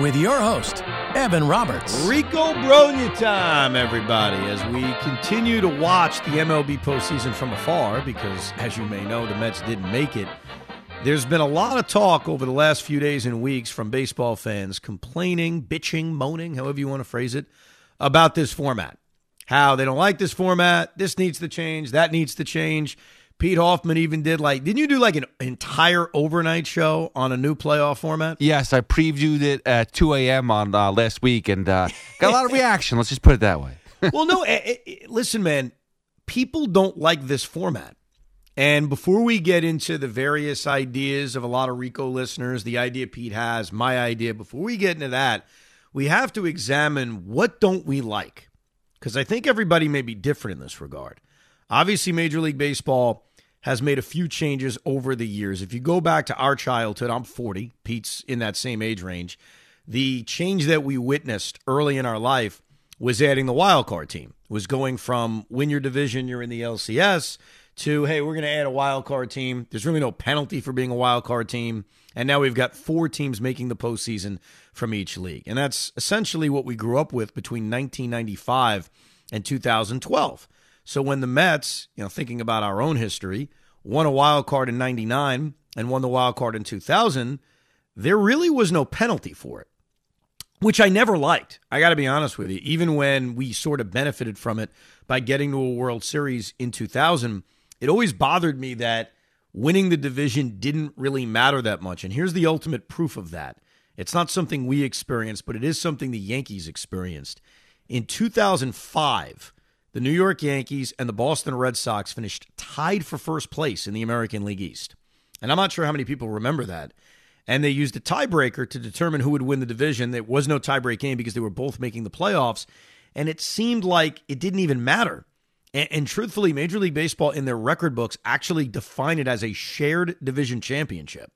with your host, Evan Roberts. Rico Brogna time, everybody, as we continue to watch the MLB postseason from afar because, as you may know, the Mets didn't make it. There's been a lot of talk over the last few days and weeks from baseball fans complaining, bitching, moaning, however you want to phrase it, about this format. How they don't like this format. This needs to change. That needs to change. Pete Hoffman even did like, didn't you do like an entire overnight show on a new playoff format? Yes, I previewed it at 2 a.m. on uh, last week and uh, got a lot of reaction. Let's just put it that way. well, no, eh, eh, listen, man, people don't like this format. And before we get into the various ideas of a lot of Rico listeners, the idea Pete has, my idea, before we get into that, we have to examine what don't we like? Because I think everybody may be different in this regard. Obviously, Major League Baseball has made a few changes over the years. If you go back to our childhood, I'm 40, Pete's in that same age range. The change that we witnessed early in our life was adding the wild card team. was going from win your division, you're in the LCS, to hey, we're going to add a wild card team. There's really no penalty for being a wild card team. And now we've got four teams making the postseason from each league. And that's essentially what we grew up with between 1995 and 2012. So when the Mets, you know, thinking about our own history, won a wild card in 99 and won the wild card in 2000, there really was no penalty for it, which I never liked. I got to be honest with you. Even when we sort of benefited from it by getting to a World Series in 2000, it always bothered me that winning the division didn't really matter that much. And here's the ultimate proof of that. It's not something we experienced, but it is something the Yankees experienced. In 2005, the New York Yankees and the Boston Red Sox finished tied for first place in the American League East. And I'm not sure how many people remember that. And they used a tiebreaker to determine who would win the division. There was no tiebreak game because they were both making the playoffs. And it seemed like it didn't even matter. And, and truthfully, Major League Baseball in their record books actually define it as a shared division championship.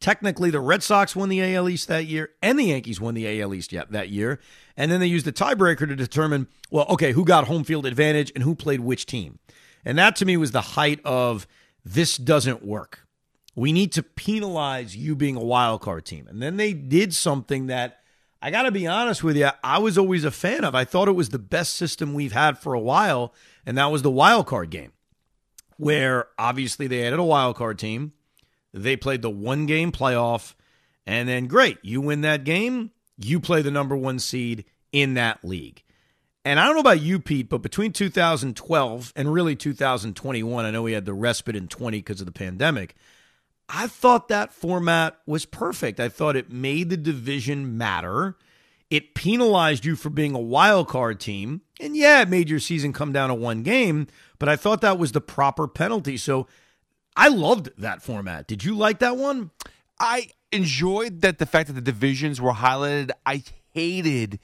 Technically, the Red Sox won the AL East that year, and the Yankees won the AL East that year. And then they used the tiebreaker to determine, well, okay, who got home field advantage and who played which team. And that to me was the height of this doesn't work. We need to penalize you being a wild card team. And then they did something that I got to be honest with you, I was always a fan of. I thought it was the best system we've had for a while, and that was the wild card game, where obviously they added a wild card team. They played the one game playoff, and then great, you win that game, you play the number one seed in that league. And I don't know about you, Pete, but between 2012 and really 2021, I know we had the respite in 20 because of the pandemic. I thought that format was perfect. I thought it made the division matter. It penalized you for being a wild card team. And yeah, it made your season come down to one game, but I thought that was the proper penalty. So I loved that format. Did you like that one? I enjoyed that the fact that the divisions were highlighted. I hated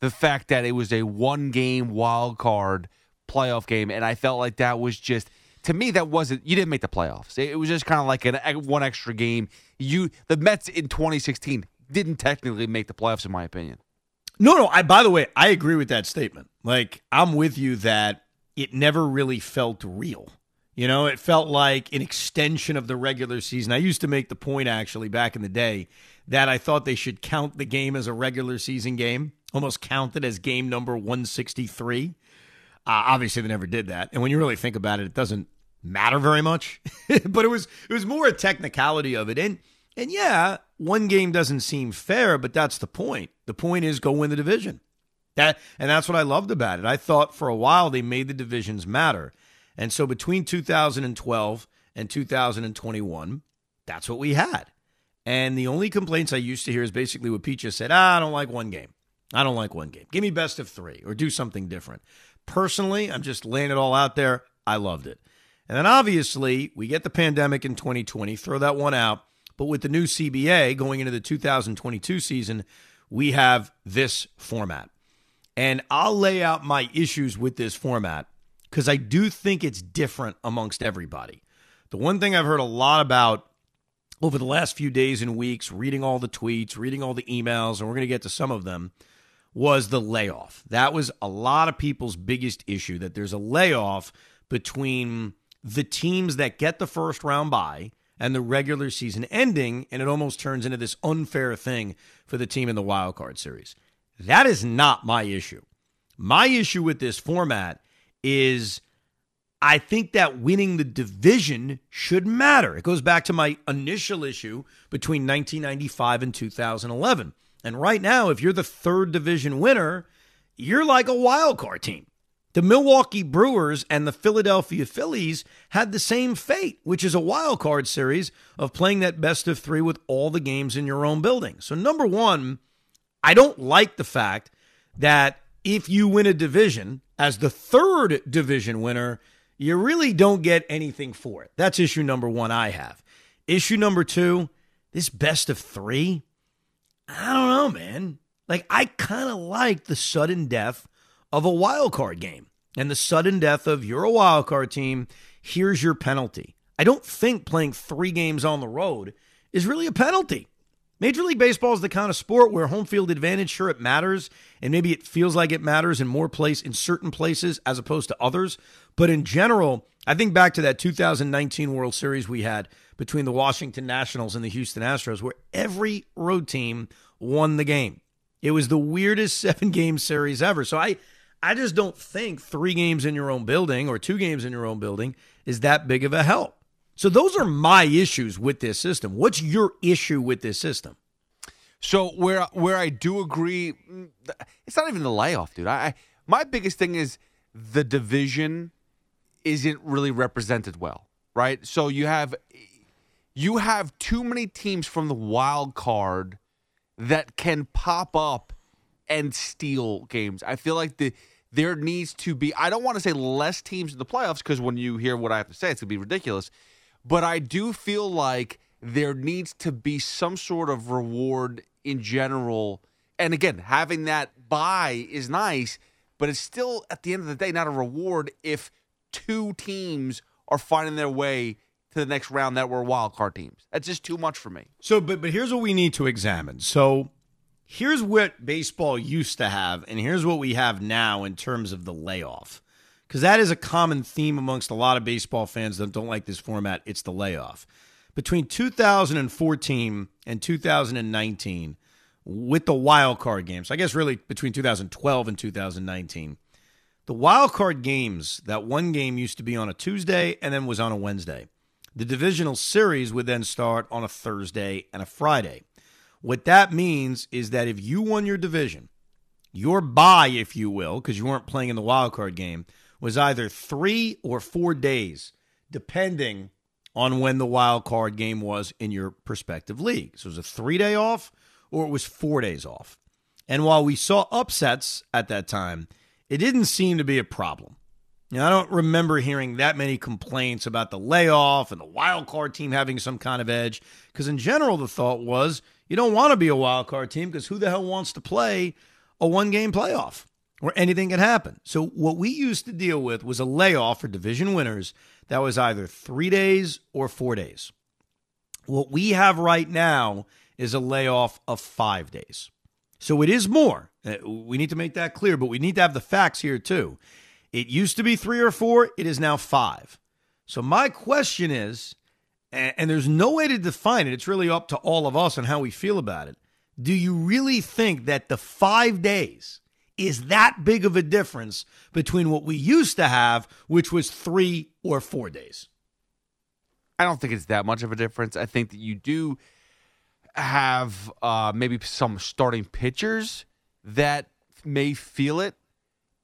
the fact that it was a one game wild card playoff game, and I felt like that was just to me that wasn't you didn't make the playoffs. It was just kind of like an one extra game. You the Mets in 2016 didn't technically make the playoffs, in my opinion. No, no. I by the way, I agree with that statement. Like I'm with you that it never really felt real. You know, it felt like an extension of the regular season. I used to make the point actually back in the day that I thought they should count the game as a regular season game, almost count it as game number 163. Uh, obviously, they never did that. And when you really think about it, it doesn't matter very much. but it was it was more a technicality of it. And and yeah, one game doesn't seem fair, but that's the point. The point is go win the division. That and that's what I loved about it. I thought for a while they made the divisions matter. And so between 2012 and 2021, that's what we had. And the only complaints I used to hear is basically what Pete just said ah, I don't like one game. I don't like one game. Give me best of three or do something different. Personally, I'm just laying it all out there. I loved it. And then obviously, we get the pandemic in 2020, throw that one out. But with the new CBA going into the 2022 season, we have this format. And I'll lay out my issues with this format because I do think it's different amongst everybody. The one thing I've heard a lot about over the last few days and weeks, reading all the tweets, reading all the emails, and we're going to get to some of them, was the layoff. That was a lot of people's biggest issue that there's a layoff between the teams that get the first round bye and the regular season ending, and it almost turns into this unfair thing for the team in the wild card series. That is not my issue. My issue with this format is I think that winning the division should matter. It goes back to my initial issue between 1995 and 2011. And right now, if you're the third division winner, you're like a wild card team. The Milwaukee Brewers and the Philadelphia Phillies had the same fate, which is a wild card series of playing that best of three with all the games in your own building. So, number one, I don't like the fact that if you win a division as the third division winner, you really don't get anything for it. That's issue number one I have. Issue number two, this best of three, I don't know, man. Like, I kind of like the sudden death of a wild card game and the sudden death of you're a wild card team. Here's your penalty. I don't think playing three games on the road is really a penalty. Major League Baseball is the kind of sport where home field advantage, sure, it matters, and maybe it feels like it matters in more place in certain places as opposed to others. But in general, I think back to that 2019 World Series we had between the Washington Nationals and the Houston Astros, where every road team won the game. It was the weirdest seven game series ever. So I, I just don't think three games in your own building or two games in your own building is that big of a help. So those are my issues with this system. What's your issue with this system? So where where I do agree, it's not even the layoff, dude. I my biggest thing is the division isn't really represented well, right? So you have you have too many teams from the wild card that can pop up and steal games. I feel like the there needs to be I don't want to say less teams in the playoffs because when you hear what I have to say, it's gonna be ridiculous. But I do feel like there needs to be some sort of reward in general. And again, having that bye is nice, but it's still at the end of the day not a reward if two teams are finding their way to the next round that were wild card teams. That's just too much for me. So, but but here's what we need to examine. So, here's what baseball used to have, and here's what we have now in terms of the layoff. Because that is a common theme amongst a lot of baseball fans that don't like this format. It's the layoff. Between 2014 and 2019, with the wild card games, I guess really between 2012 and 2019, the wild card games, that one game used to be on a Tuesday and then was on a Wednesday. The divisional series would then start on a Thursday and a Friday. What that means is that if you won your division, your bye, if you will, because you weren't playing in the wild card game, was either three or four days, depending on when the wild card game was in your prospective league. So it was a three day off or it was four days off. And while we saw upsets at that time, it didn't seem to be a problem. Now, I don't remember hearing that many complaints about the layoff and the wild card team having some kind of edge. Because in general, the thought was you don't want to be a wild card team because who the hell wants to play a one game playoff where anything could happen? So, what we used to deal with was a layoff for division winners that was either three days or four days. What we have right now is a layoff of five days. So, it is more. Uh, we need to make that clear, but we need to have the facts here too. It used to be three or four, it is now five. So, my question is, and there's no way to define it, it's really up to all of us and how we feel about it. Do you really think that the five days is that big of a difference between what we used to have, which was three or four days? I don't think it's that much of a difference. I think that you do have uh, maybe some starting pitchers that may feel it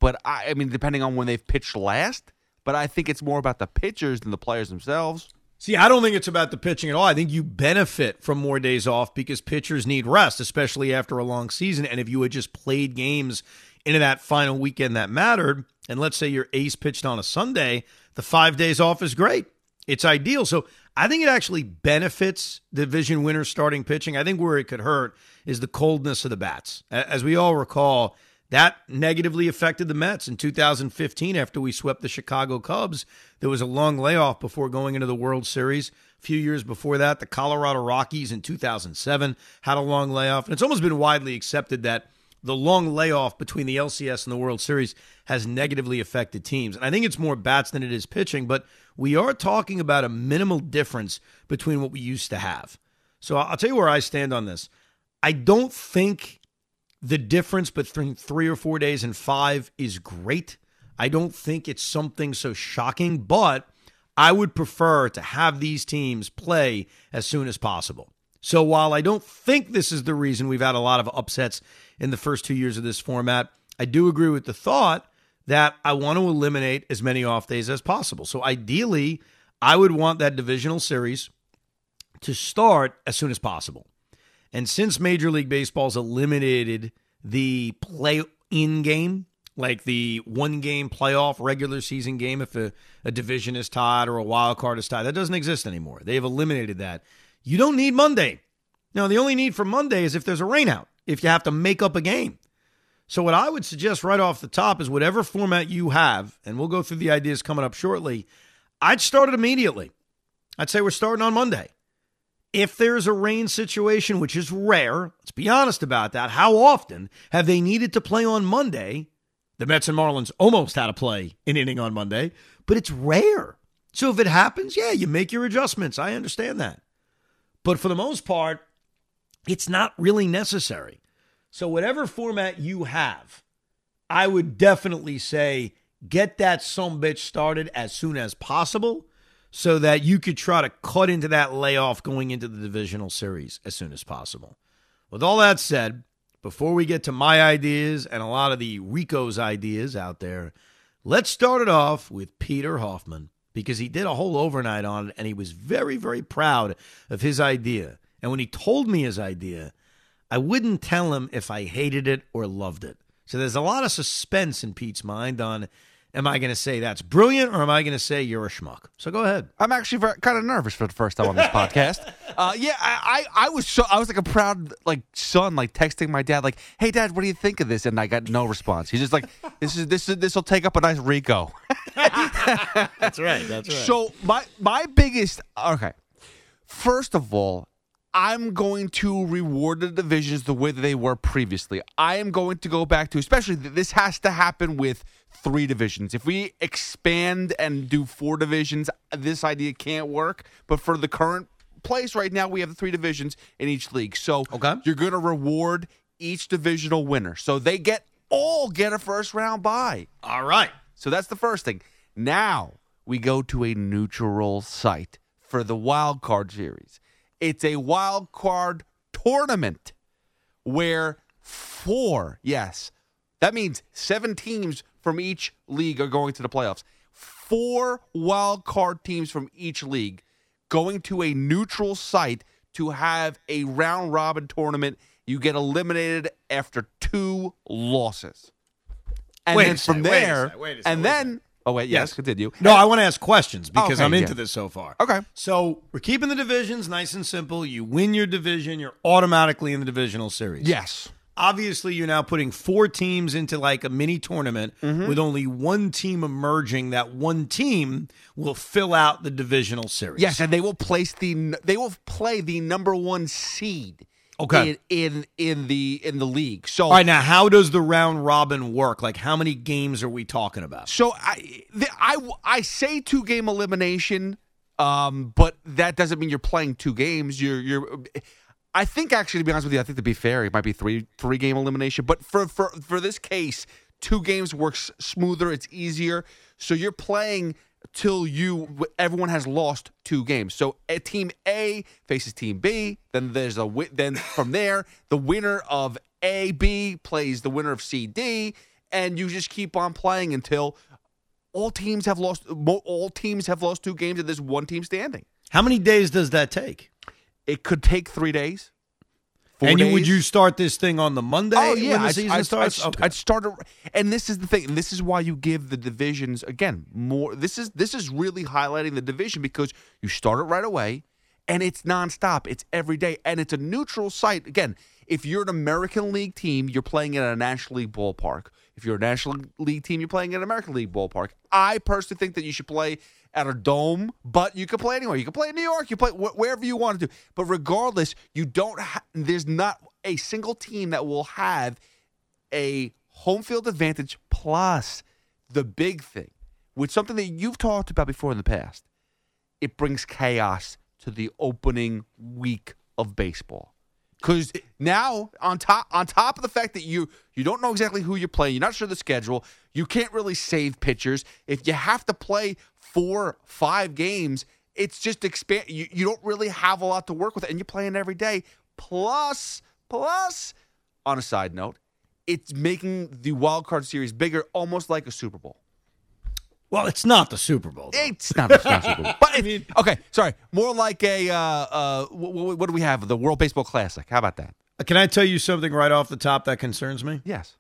but I, I mean, depending on when they've pitched last. but I think it's more about the pitchers than the players themselves. See, I don't think it's about the pitching at all. I think you benefit from more days off because pitchers need rest, especially after a long season. And if you had just played games into that final weekend that mattered, and let's say your ace pitched on a Sunday, the five days off is great. It's ideal. So I think it actually benefits division winners starting pitching. I think where it could hurt is the coldness of the bats. As we all recall, that negatively affected the Mets in 2015 after we swept the Chicago Cubs. There was a long layoff before going into the World Series. A few years before that, the Colorado Rockies in 2007 had a long layoff. And it's almost been widely accepted that the long layoff between the LCS and the World Series has negatively affected teams. And I think it's more bats than it is pitching, but we are talking about a minimal difference between what we used to have. So I'll tell you where I stand on this. I don't think the difference between three or four days and five is great. I don't think it's something so shocking, but I would prefer to have these teams play as soon as possible. So while I don't think this is the reason we've had a lot of upsets in the first two years of this format, I do agree with the thought that I want to eliminate as many off days as possible. So ideally, I would want that divisional series to start as soon as possible. And since Major League Baseball's eliminated the play in game, like the one game playoff regular season game, if a, a division is tied or a wild card is tied, that doesn't exist anymore. They've eliminated that. You don't need Monday. Now, the only need for Monday is if there's a rainout, if you have to make up a game. So, what I would suggest right off the top is whatever format you have, and we'll go through the ideas coming up shortly, I'd start it immediately. I'd say we're starting on Monday. If there's a rain situation, which is rare, let's be honest about that. How often have they needed to play on Monday? The Mets and Marlins almost had to play an inning on Monday, but it's rare. So if it happens, yeah, you make your adjustments. I understand that. But for the most part, it's not really necessary. So, whatever format you have, I would definitely say get that some bitch started as soon as possible so that you could try to cut into that layoff going into the divisional series as soon as possible. With all that said, before we get to my ideas and a lot of the Rico's ideas out there, let's start it off with Peter Hoffman because he did a whole overnight on it and he was very, very proud of his idea. And when he told me his idea, I wouldn't tell him if I hated it or loved it. So there's a lot of suspense in Pete's mind on am I going to say that's brilliant or am I going to say you're a schmuck? So go ahead. I'm actually very, kind of nervous for the first time on this podcast. Uh, yeah, I, I, I, was so I was like a proud like son, like texting my dad, like, "Hey, dad, what do you think of this?" And I got no response. He's just like, "This is this is this will take up a nice Rico." that's right. That's right. So my my biggest okay. First of all, I'm going to reward the divisions the way that they were previously. I am going to go back to, especially this has to happen with three divisions. If we expand and do four divisions, this idea can't work. But for the current place right now, we have the three divisions in each league. So okay. you're going to reward each divisional winner. So they get all get a first round bye. All right. So that's the first thing. Now we go to a neutral site for the wild card series. It's a wild card tournament where four, yes, that means seven teams from each league are going to the playoffs. Four wild card teams from each league going to a neutral site to have a round robin tournament. You get eliminated after two losses. And wait then from there, wait wait and then Oh wait, yes, Yes. continue. No, I want to ask questions because Okay, I'm into yeah. this so far. Okay. So we're keeping the divisions nice and simple. You win your division, you're automatically in the divisional series. Yes. Obviously, you're now putting four teams into like a mini tournament Mm-hmm. with only one team emerging. That one team will fill out the divisional series. Yes, and they will place the they will play the number one seed. Okay. In in, in the in the league. So All right. Now, how does the round robin work? Like, how many games are we talking about? So I, the, I, I say two game elimination, um, but that doesn't mean you're playing two games. You're, you're. I think actually, to be honest with you, I think to be fair, it might be three three game elimination. But for for for this case, two games works smoother. It's easier. So you're playing till you everyone has lost two games. So a team A faces team B. Then there's a then from there the winner of A B plays the winner of C D, and you just keep on playing until all teams have lost. All teams have lost two games, and there's one team standing. How many days does that take? It could take three days. Four and you, would you start this thing on the Monday Oh yeah, I'd- season I'd, starts? I'd, I'd start, a, and this is the thing. And this is why you give the divisions again more. This is this is really highlighting the division because you start it right away, and it's nonstop. It's every day, and it's a neutral site. Again, if you're an American League team, you're playing at a National League ballpark. If you're a National League team, you're playing at an American League ballpark. I personally think that you should play at a dome, but you can play anywhere. You can play in New York. You play wh- wherever you want to. But regardless, you don't. Ha- there's not a single team that will have a home field advantage plus the big thing, which something that you've talked about before in the past. It brings chaos to the opening week of baseball. Because now, on top on top of the fact that you you don't know exactly who you're playing, you're not sure the schedule, you can't really save pitchers. If you have to play four, five games, it's just expand. You, you don't really have a lot to work with, and you're playing every day. Plus, plus, on a side note, it's making the wild card series bigger, almost like a Super Bowl. Well, it's not the Super Bowl. though. It's not the Super Bowl, but it- okay, sorry, more like a uh, uh, what, what do we have? The World Baseball Classic. How about that? Can I tell you something right off the top that concerns me? Yes.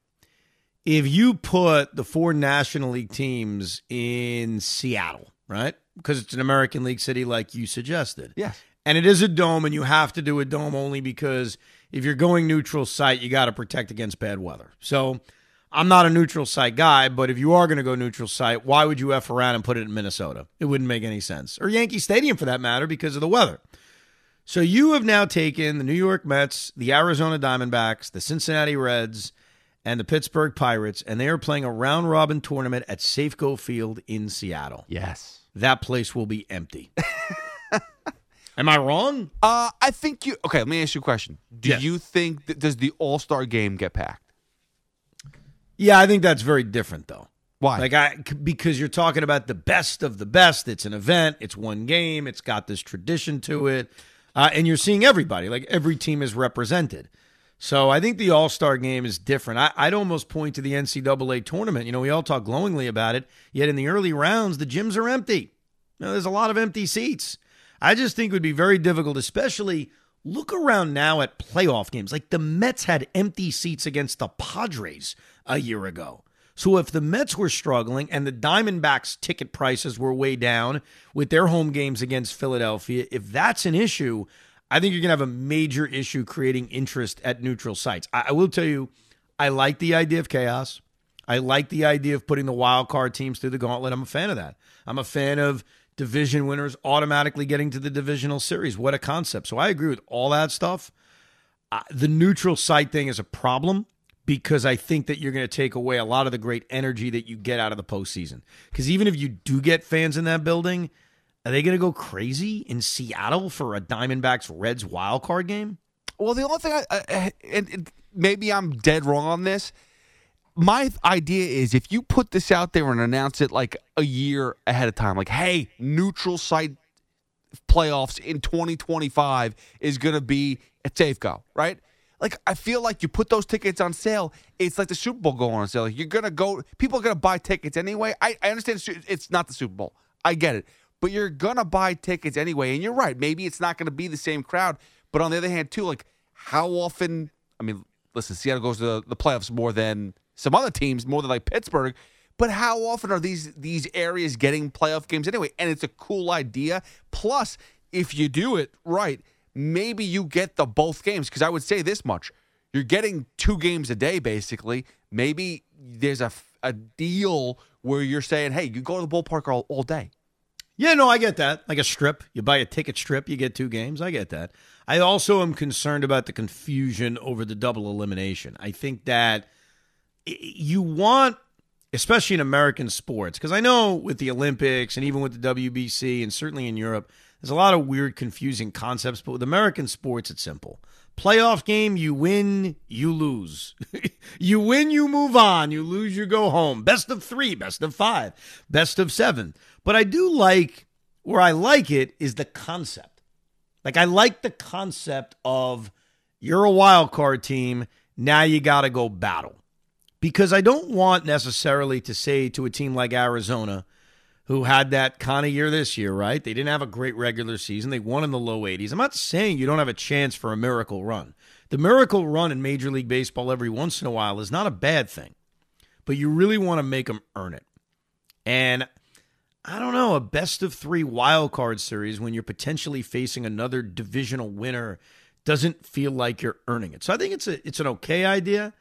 If you put the four National League teams in Seattle, right? Because it's an American League city, like you suggested. Yes. And it is a dome, and you have to do a dome only because if you're going neutral site, you got to protect against bad weather. So I'm not a neutral site guy, but if you are going to go neutral site, why would you F around and put it in Minnesota? It wouldn't make any sense. Or Yankee Stadium for that matter because of the weather. So you have now taken the New York Mets, the Arizona Diamondbacks, the Cincinnati Reds, and the Pittsburgh Pirates, and they are playing a round robin tournament at Safeco Field in Seattle. Yes. That place will be empty. Am I wrong? Uh, I think you. Okay, let me ask you a question. Do Yes. you think that does the All Star game get packed? Yeah, I think that's very different though. Why? Like I because you're talking about the best of the best. It's an event. It's one game. It's got this tradition to it, uh, and you're seeing everybody. Like every team is represented. So I think the All Star game is different. I, I'd almost point to the NCAA tournament. You know, we all talk glowingly about it. Yet in the early rounds, the gyms are empty. You know, there's a lot of empty seats. I just think it would be very difficult, especially look around now at playoff games. Like the Mets had empty seats against the Padres a year ago. So if the Mets were struggling and the Diamondbacks ticket prices were way down with their home games against Philadelphia, if that's an issue, I think you're going to have a major issue creating interest at neutral sites. I, I will tell you, I like the idea of chaos. I like the idea of putting the wild card teams through the gauntlet. I'm a fan of that. I'm a fan of division winners automatically getting to the divisional series. What a concept. So I agree with all that stuff. Uh, the neutral site thing is a problem because I think that you're going to take away a lot of the great energy that you get out of the postseason. Because even if you do get fans in that building, are they going to go crazy in Seattle for a Diamondbacks Reds wild card game? Well, the only thing, I, I, and, maybe I'm dead wrong on this. My idea is if you put this out there and announce it like a year ahead of time, like, hey, neutral site playoffs in 2025 is going to be at Safeco, right? Like, I feel like you put those tickets on sale. It's like the Super Bowl going on sale. Like, you're going to go, people are going to buy tickets anyway. I, I understand it's- not the Super Bowl. I get it. But you're going to buy tickets anyway. And you're right. Maybe it's not going to be the same crowd. But on the other hand, too, like, how often, I mean, listen, Seattle goes to the, the playoffs more than some other teams, more than like Pittsburgh. But how often are these these areas getting playoff games anyway? And it's a cool idea. Plus, if you do it right, maybe you get the both games. Because I would say this much: you're getting two games a day, basically. Maybe there's a a deal where you're saying, "Hey, you go to the ballpark all, all day." Yeah, no, I get that. Like a strip, you buy a ticket strip, you get two games. I get that. I also am concerned about the confusion over the double elimination. I think that you want, especially in American sports, because I know with the Olympics and even with the WBC and certainly in Europe, there's a lot of weird, confusing concepts. But with American sports, it's simple. Playoff game, you win, you lose. you win, you move on. You lose, you go home. Best of three, best of five, best of seven. But I do like, where I like it is the concept. Like, I like the concept of you're a wild card team. Now you got to go battle. Because I don't want necessarily to say to a team like Arizona, who had that kind of year this year, right? They didn't have a great regular season. They won in the low 80s. I'm not saying you don't have a chance for a miracle run. The miracle run in Major League Baseball every once in a while is not a bad thing, but you really want to make them earn it. And I don't know, a best of three wild card series when you're potentially facing another divisional winner doesn't feel like you're earning it. So I think it's a it's an okay idea.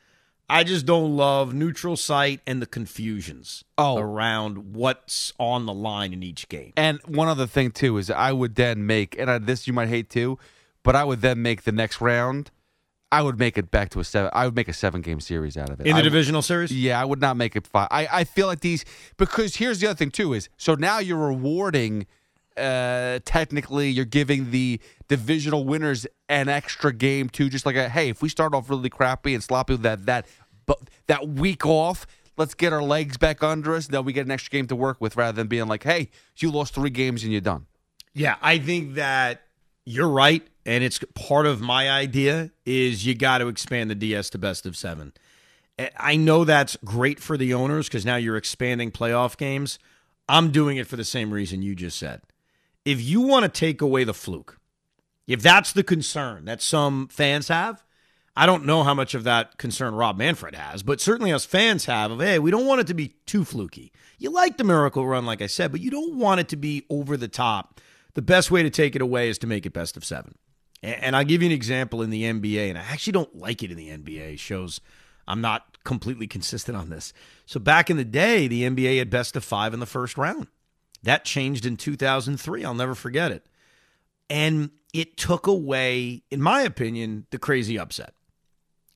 I just don't love neutral site and the confusions Oh. around what's on the line in each game. And one other thing too is I would then make, and I, this you might hate too, but I would then make the next round. I would make it back to a seven. I would make a seven game series out of it In the I would- divisional series? Yeah, I would not make it five. I, I feel like these because here's the other thing too is so now you're rewarding. Uh, technically, you're giving the divisional winners an extra game too. Just like a hey, if we start off really crappy and sloppy that that but that week off, let's get our legs back under us. Then we get an extra game to work with rather than being like, hey, you lost three games and you're done. Yeah, I think that you're right, and it's part of my idea is you got to expand the DS to best of seven. I know that's great for the owners because now you're expanding playoff games. I'm doing it for the same reason you just said. If you want to take away the fluke, if that's the concern that some fans have, I don't know how much of that concern Rob Manfred has, but certainly us fans have of, hey, we don't want it to be too fluky. You like the miracle run, like I said, but you don't want it to be over the top. The best way to take it away is to make it best of seven. And I'll give you an example in the NBA, and I actually don't like it in the NBA. Shows I'm not completely consistent on this. So back in the day, the NBA had best of five in the first round. That changed in 2003. I'll never forget it. And it took away, in my opinion, the crazy upset.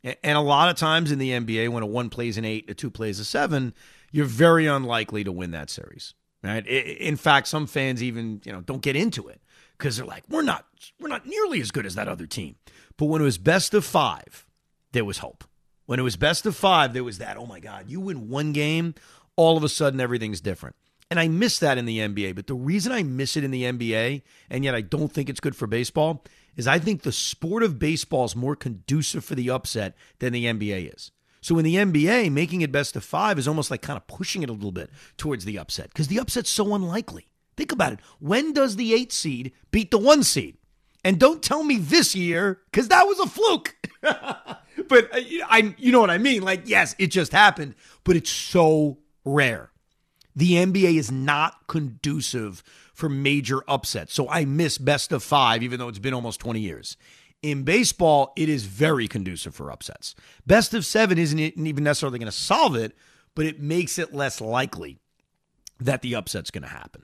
And a lot of times in the NBA, when a one plays an eight, a two plays a seven, you're very unlikely to win that series. Right? In fact, some fans even you know don't get into it because they're like, we're not we're not nearly as good as that other team. But when it was best of five, there was hope. When it was best of five, there was that, oh my God, you win one game, all of a sudden everything's different. And I miss that in the NBA. But the reason I miss it in the NBA, and yet I don't think it's good for baseball, is I think the sport of baseball is more conducive for the upset than the NBA is. So in the NBA, making it best of five is almost like kind of pushing it a little bit towards the upset because the upset's so unlikely. Think about it. When does the eight seed beat the one seed? And don't tell me this year because that was a fluke. but uh, I, you know what I mean. Like, yes, it just happened, but it's so rare. The NBA is not conducive for major upsets. So I miss best of five, even though it's been almost 20 years. In baseball, it is very conducive for upsets. Best of seven isn't even necessarily going to solve it, but it makes it less likely that the upset's going to happen.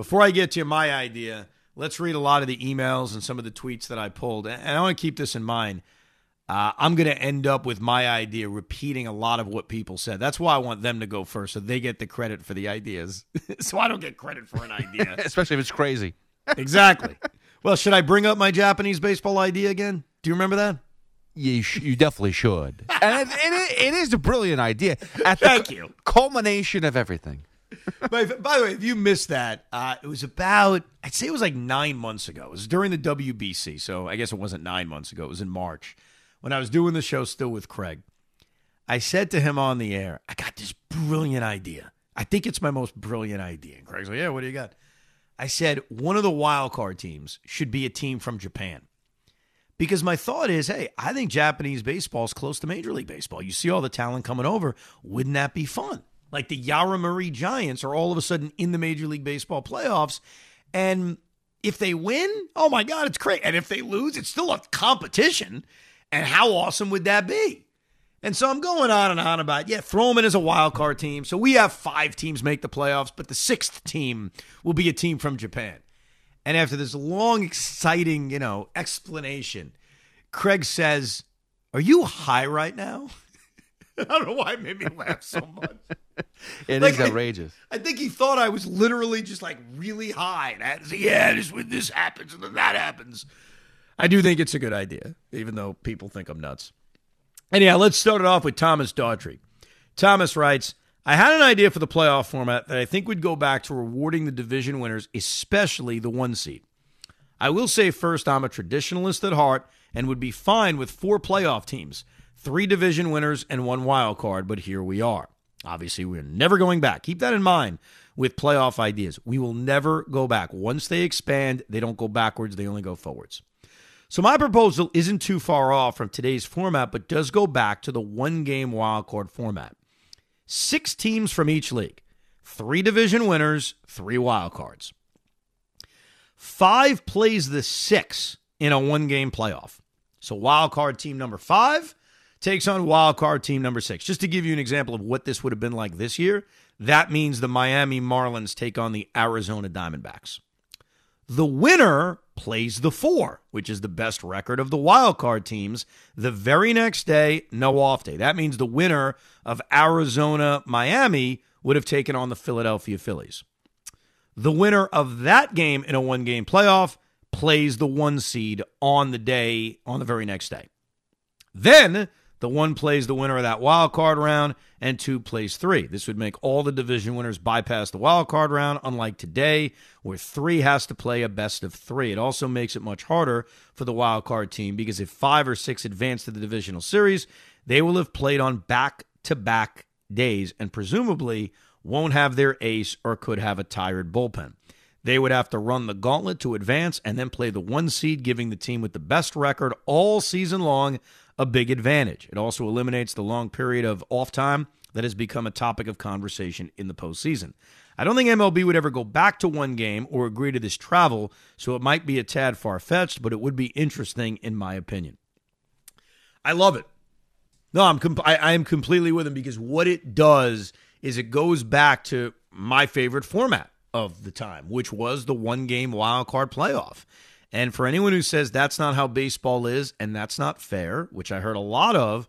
Before I get to my idea, let's read a lot of the emails and some of the tweets that I pulled. And I want to keep this in mind. Uh, I'm going to end up with my idea repeating a lot of what people said. That's why I want them to go first so they get the credit for the ideas. so I don't get credit for an idea. Especially if it's crazy. exactly. Well, should I bring up my Japanese baseball idea again? Do you remember that? You, sh- you definitely should. And it, it, it is a brilliant idea. At the Thank cu- you. culmination of everything. By, by the way, if you missed that, uh, it was about, I'd say it was like nine months ago. It was during the WBC. So I guess it wasn't nine months ago. It was in March when I was doing the show still with Craig. I said to him on the air, I got this brilliant idea. I think it's my most brilliant idea. And Craig's like, Yeah, what do you got? I said, one of the wild card teams should be a team from Japan. Because my thought is, hey, I think Japanese baseball is close to Major League Baseball. You see all the talent coming over. Wouldn't that be fun? Like the Yomiuri Giants are all of a sudden in the Major League Baseball playoffs. And if they win, oh my God, it's great. And if they lose, it's still a competition. And how awesome would that be? And so I'm going on and on about, yeah, throw them in as a wild card team. So we have five teams make the playoffs, but the sixth team will be a team from Japan. And after this long, exciting, you know, explanation, Craig says, Are you high right now? I don't know why it made me laugh so much. It is Like, I- outrageous. I think he thought I was literally just like really high. And I had to say, yeah, this when this happens and then that happens. I do think it's a good idea, even though people think I'm nuts. Anyhow, let's start it off with Thomas Daughtry. Thomas writes, I had an idea for the playoff format that I think would go back to rewarding the division winners, especially the one seed. I will say first, I'm a traditionalist at heart and would be fine with four playoff teams, three division winners, and one wild card, but here we are. Obviously, we're never going back. Keep that in mind with playoff ideas. We will never go back. Once they expand, they don't go backwards, they only go forwards. So my proposal isn't too far off from today's format, but does go back to the one game wild card format. Six teams from each league, three division winners, three wild cards. Five plays the six in a one game playoff. So wild card team number five takes on wild card team number six. Just to give you an example of what this would have been like this year, that means the Miami Marlins take on the Arizona Diamondbacks. The winner plays the four, which is the best record of the wild card teams. The very next day, no off day. That means the winner of Arizona Miami would have taken on the Philadelphia Phillies. The winner of that game in a one game playoff plays the one seed on the day, on the very next day. Then the one plays the winner of that wild card round, and two plays three. This would make all the division winners bypass the wild card round, unlike today, where three has to play a best of three. It also makes it much harder for the wild card team because if five or six advance to the divisional series, they will have played on back to back days and presumably won't have their ace or could have a tired bullpen. They would have to run the gauntlet to advance and then play the one seed, giving the team with the best record all season long a big advantage. It also eliminates the long period of off time that has become a topic of conversation in the postseason. I don't think MLB would ever go back to one game or agree to this travel, so it might be a tad far fetched, but it would be interesting in my opinion. I love it. No, I'm com- I, I am completely with him because what it does is it goes back to my favorite format of the time, which was the one game wild card playoff. And for anyone who says that's not how baseball is and that's not fair, which I heard a lot of,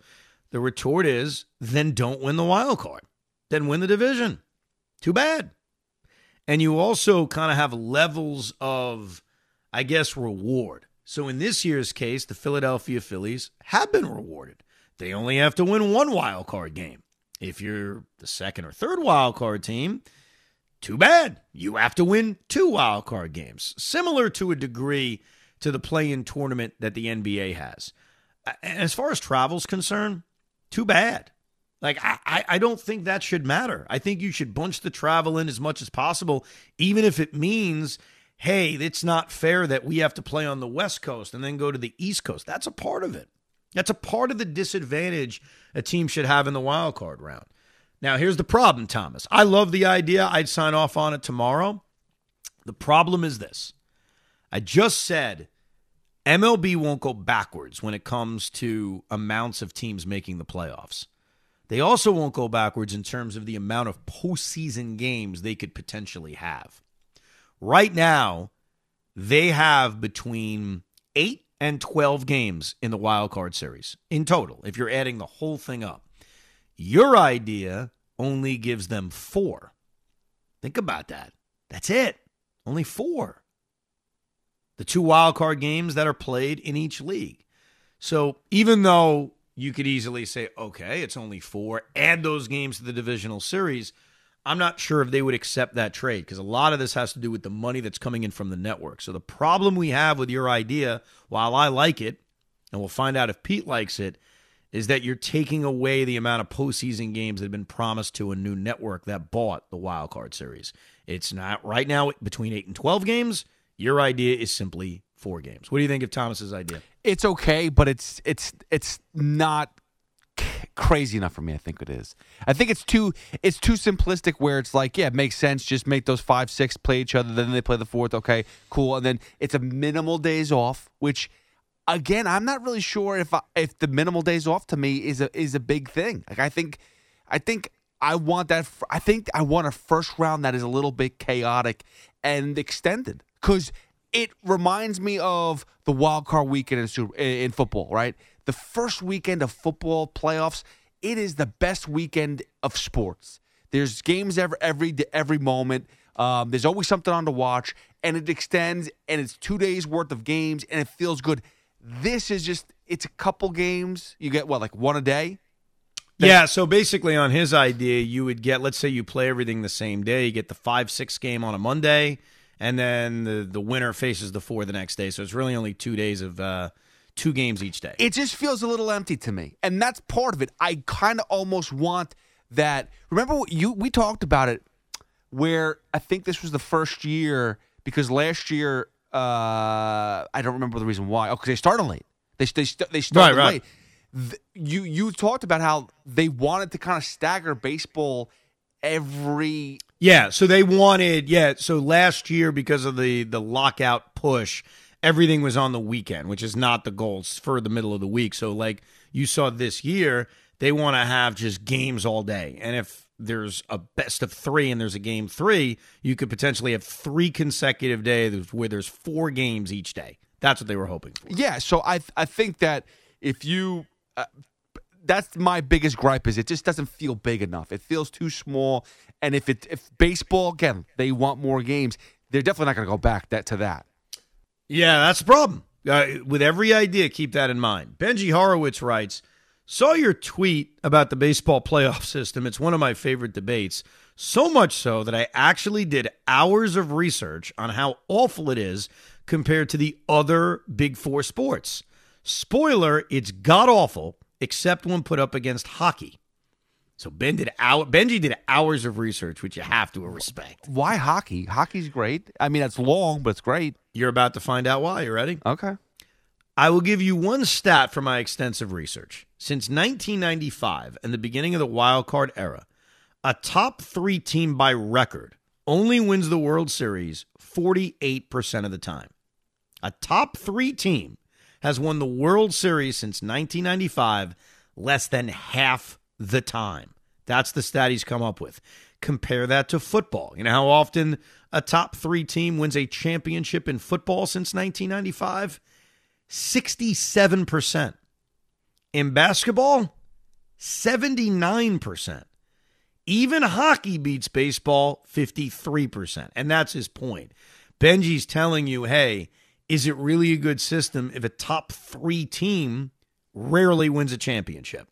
the retort is then don't win the wild card. Then win the division. Too bad. And you also kind of have levels of, I guess, reward. So in this year's case, the Philadelphia Phillies have been rewarded. They only have to win one wild card game. If you're the second or third wild card team, too bad. You have to win two wild card games, similar to a degree to the play in tournament that the NBA has. And as far as travel's concerned, too bad. Like, I, I- I don't think that should matter. I think you should bunch the travel in as much as possible, even if it means, hey, it's not fair that we have to play on the West Coast and then go to the East Coast. That's a part of it. That's a part of the disadvantage a team should have in the wild card round. Now, here's the problem, Thomas. I love the idea. I'd sign off on it tomorrow. The problem is this I just said MLB won't go backwards when it comes to amounts of teams making the playoffs. They also won't go backwards in terms of the amount of postseason games they could potentially have. Right now, they have between 8 and 12 games in the wild card series in total, if you're adding the whole thing up. Your idea only gives them four. Think about that. That's it. Only four. The two wild card games that are played in each league. So even though you could easily say, okay, it's only four, add those games to the divisional series, I'm not sure if they would accept that trade because a lot of this has to do with the money that's coming in from the network. So the problem we have with your idea, while I like it, and we'll find out if Pete likes it, is that you're taking away the amount of postseason games that have been promised to a new network that bought the wild card series. It's not right now between eight and twelve games. Your idea is simply four games. What do you think of Thomas's idea? It's okay, but it's it's it's not crazy enough for me. I think it is. I think it's too it's too simplistic. Where it's like, yeah, it makes sense. Just make those five, six play each other. Then they play the fourth. Okay, cool. And then it's a minimal days off, which again, I'm not really sure if I, if the minimal days off to me is a is a big thing. Like I think, I think I want that. I think I want a first round that is a little bit chaotic and extended because it reminds me of the wild card weekend in, in football. Right, the first weekend of football playoffs. It is the best weekend of sports. There's games every every every moment. Um, there's always something on to watch, and it extends, and it's two days worth of games, and it feels good. This is just it's a couple games. You get what like one a day. Yeah, so basically on his idea, you would get let's say you play everything the same day, you get the 5-6 game on a Monday and then the the winner faces the 4 the next day. So it's really only 2 days of uh two games each day. It just feels a little empty to me. And that's part of it. I kind of almost want that Remember what you we talked about it where I think this was the first year because last year uh, I don't remember the reason why. Oh, because they started late. They they they started Right, right. late. Th- you you talked about how they wanted to kind of stagger baseball every Yeah, so they wanted yeah, so last year because of the the lockout push, everything was on the weekend, which is not the goal it's for the middle of the week. So like you saw this year, they want to have just games all day. And if there's a best of 3 and there's a game 3, you could potentially have 3 consecutive days where there's 4 games each day. That's what they were hoping for. Yeah, so I I think that if you uh, that's my biggest gripe is it just doesn't feel big enough. It feels too small and if it if baseball again, they want more games, they're definitely not going to go back that to that. Yeah, that's the problem. Uh, with every idea, keep that in mind. Benji Horowitz writes Saw your tweet about the baseball playoff system. It's one of my favorite debates. So much so that I actually did hours of research on how awful it is compared to the other big four sports. Spoiler, it's god awful, except when put up against hockey. So Ben did hour, Benji did hours of research, which you have to respect. Why hockey? Hockey's great. I mean, it's long, but it's great. You're about to find out why. You ready? Okay. I will give you one stat from my extensive research. Since 1995 and the beginning of the wild card era, a top three team by record only wins the World Series 48% of the time. A top three team has won the World Series since 1995 less than half the time. That's the stat he's come up with. Compare that to football. You know how often a top three team wins a championship in football since 1995? 67%. In basketball, 79%. Even hockey beats baseball 53%. And that's his point. Benji's telling you, hey, is it really a good system if a top three team rarely wins a championship?